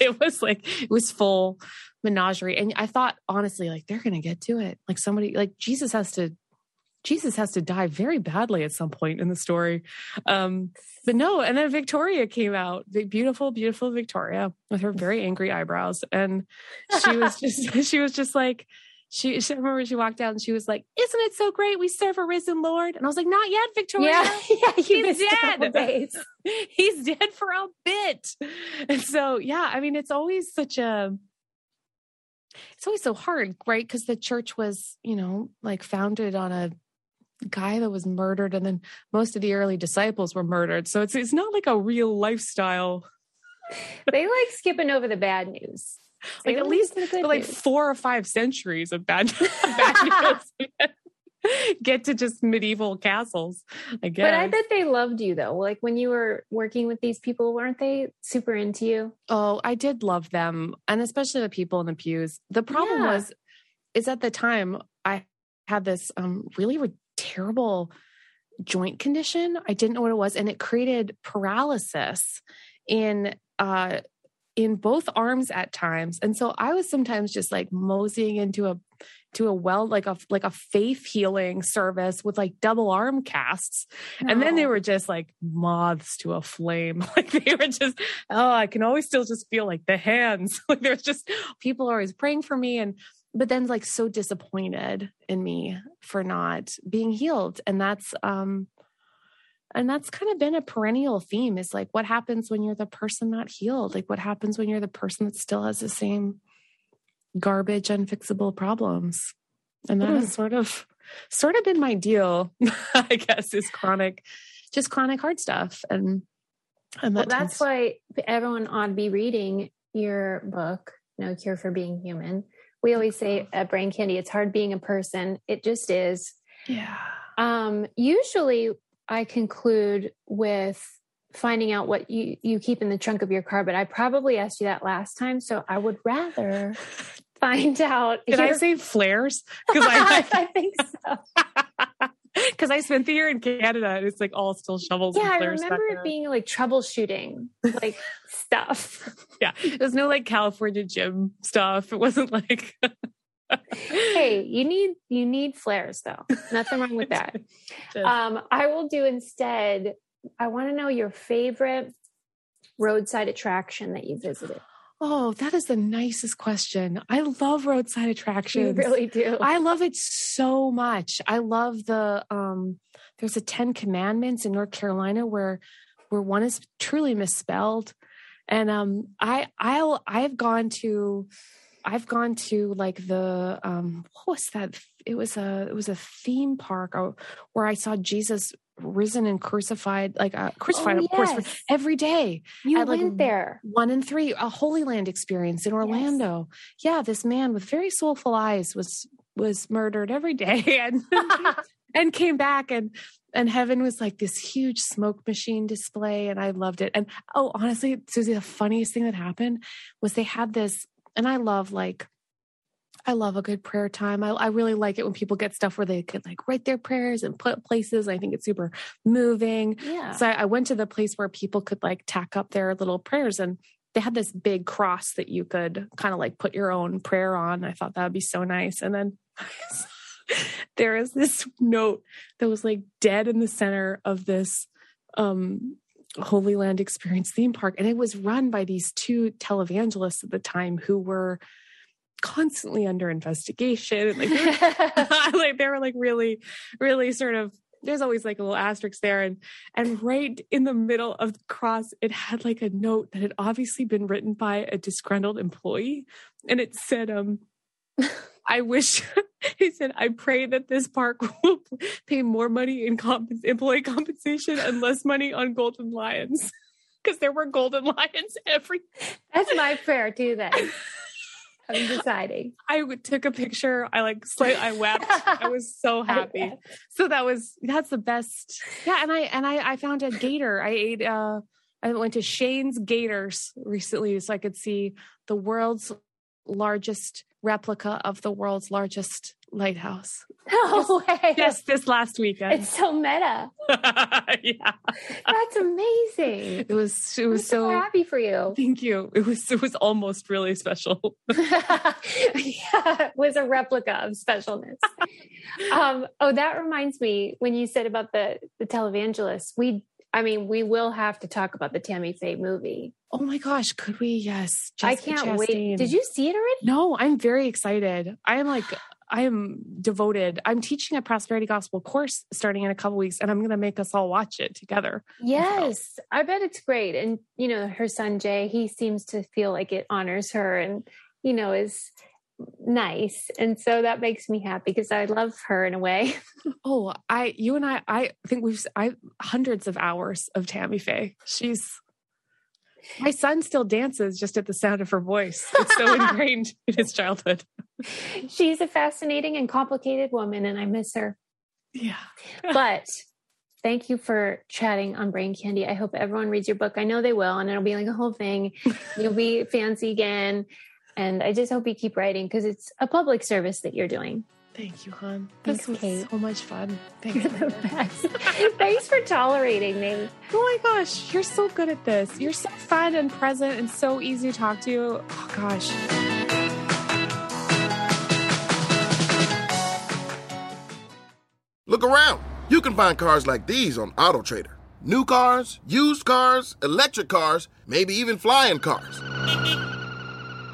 Speaker 4: it was like it was full menagerie. And I thought honestly, like they're gonna get to it. Like somebody like Jesus has to Jesus has to die very badly at some point in the story. Um, but no, and then Victoria came out, the beautiful, beautiful Victoria with her very angry eyebrows. And she was just she was just like she, she I remember she walked out and she was like, Isn't it so great? We serve a risen Lord. And I was like, Not yet, Victoria.
Speaker 1: Yeah, yeah,
Speaker 4: He's
Speaker 1: missed a couple
Speaker 4: dead. He's dead for a bit. And so, yeah, I mean, it's always such a, it's always so hard, right? Because the church was, you know, like founded on a guy that was murdered, and then most of the early disciples were murdered. So it's it's not like a real lifestyle.
Speaker 1: They like skipping over the bad news.
Speaker 4: Like at least
Speaker 1: listen to good
Speaker 4: for like
Speaker 1: news.
Speaker 4: four or five centuries of bad, bad news. Get to just medieval castles, I guess.
Speaker 1: But I bet they loved you though. Like when you were working with these people, weren't they super into you?
Speaker 4: Oh, I did love them, and especially the people in the pews. The problem
Speaker 1: Yeah.
Speaker 4: was, is at the time I had this um, really re- terrible joint condition. I didn't know what it was, and it created paralysis in uh, in both arms at times. And so I was sometimes just like moseying into a to a well like a like a faith healing service with like double arm casts. And then they were just like moths to a flame. Like they were just oh i can always still just feel like the hands. Like there's just people always praying for me and but then like so disappointed in me for not being healed. And that's um and that's kind of been a perennial theme is like what happens when you're the person not healed? Like what happens when you're the person that still has the same garbage unfixable problems and that has sort of sort of been my deal i guess is chronic just chronic heart stuff and and
Speaker 1: Well, that's why everyone ought to be reading your book, No Cure for Being Human. We always say at Brain Candy, it's hard being a person. It just is.
Speaker 4: yeah
Speaker 1: Um, usually I conclude with finding out what you, you keep in the trunk of your car, but I probably asked you that last time. So I would rather find out.
Speaker 4: did i say flares because i
Speaker 1: I think so.
Speaker 4: because i spent the year in canada and it's like all still shovels
Speaker 1: Yeah,
Speaker 4: and
Speaker 1: I remember it being like troubleshooting, like stuff.
Speaker 4: yeah there's no like california gym stuff it wasn't like
Speaker 1: hey, you need you need flares though. Nothing wrong with that. Um, I will do instead. I want to know your favorite roadside attraction that you visited.
Speaker 4: oh that is the nicest question i love roadside
Speaker 1: You
Speaker 4: attractions
Speaker 1: really do.
Speaker 4: I love it so much. I love the um there's a 10 commandments in North Carolina where where one is truly misspelled. And um I I'll I've gone to I've gone to like the um what was that it was a it was a theme park uh, where I saw Jesus risen and crucified like uh, crucified
Speaker 1: Oh,
Speaker 4: of course
Speaker 1: yes.
Speaker 4: every day
Speaker 1: you
Speaker 4: at, like,
Speaker 1: went there.
Speaker 4: one and three, a Holy Land experience in Orlando. Yeah, this man with very soulful eyes was was murdered every day and and came back and and heaven was like this huge smoke machine display and I loved it. And oh, honestly, Susie, the funniest thing that happened was they had this, and I love like I love a good prayer time. I, I really like it when people get stuff where they could like write their prayers and put places. I think it's super moving.
Speaker 1: yeah.
Speaker 4: So I, I went to the place where people could like tack up their little prayers and they had this big cross that you could kind of like put your own prayer on. I thought that would be so nice. And then there is this note that was like dead in the center of this um Holy Land Experience theme park. And it was run by these two televangelists at the time who were constantly under investigation. Like, they were- like they were like really, really sort of there's always like a little asterisk there and and right in the middle of the cross it had like a note that had obviously been written by a disgruntled employee and it said um I wish he said I pray that this park will pay more money in comp- employee compensation and less money on golden lions because there were golden lions every
Speaker 1: That's my prayer too. Then I'm deciding.
Speaker 4: I took a picture. I like slight, I wept. I was so happy. So that was that's the best. Yeah, and I and I I found a gator. I ate uh I went to Shane's Gators recently so I could see the world's largest replica of the world's largest lighthouse.
Speaker 1: No way.
Speaker 4: Yes, this last weekend.
Speaker 1: It's so meta.
Speaker 4: yeah,
Speaker 1: That's amazing.
Speaker 4: it was. It was
Speaker 1: so,
Speaker 4: so.
Speaker 1: happy for you.
Speaker 4: Thank you. It was. It was almost really special.
Speaker 1: yeah, it was a replica of specialness. um, oh, that reminds me when you said about the the televangelists. We, I mean, we will have to talk about the Tammy Faye movie.
Speaker 4: Oh my gosh, could we? Yes.
Speaker 1: I can't wait. Did you see it already?
Speaker 4: No, I'm very excited. I am like, I am devoted. I'm teaching a prosperity gospel course starting in a couple weeks, and I'm going to make us all watch it together.
Speaker 1: Yes, I bet it's great. And you know, her son Jay, he seems to feel like it honors her, and you know, is nice, and so that makes me happy because I love her in a way.
Speaker 4: Oh, I, you and I, I think we've, I hundreds of hours of Tammy Faye. She's. My son still dances just at the sound of her voice. It's so ingrained in his childhood.
Speaker 1: She's a fascinating and complicated woman, and I miss her.
Speaker 4: Yeah.
Speaker 1: but thank you for chatting on brain candy i hope everyone reads your book i know they will and it'll be like a whole thing you'll be fancy again and i just hope you keep writing because it's a public service that you're doing
Speaker 4: Thank you, hon.
Speaker 1: Thanks,
Speaker 4: This was
Speaker 1: Kate.
Speaker 4: so much fun. Thanks.
Speaker 1: you're the best thanks for tolerating me
Speaker 4: Oh my gosh, you're so good at this. You're so fun and present and so easy to talk to. Oh gosh.
Speaker 5: Look around. You can find cars like these on AutoTrader. New cars, used cars, electric cars, maybe even flying cars.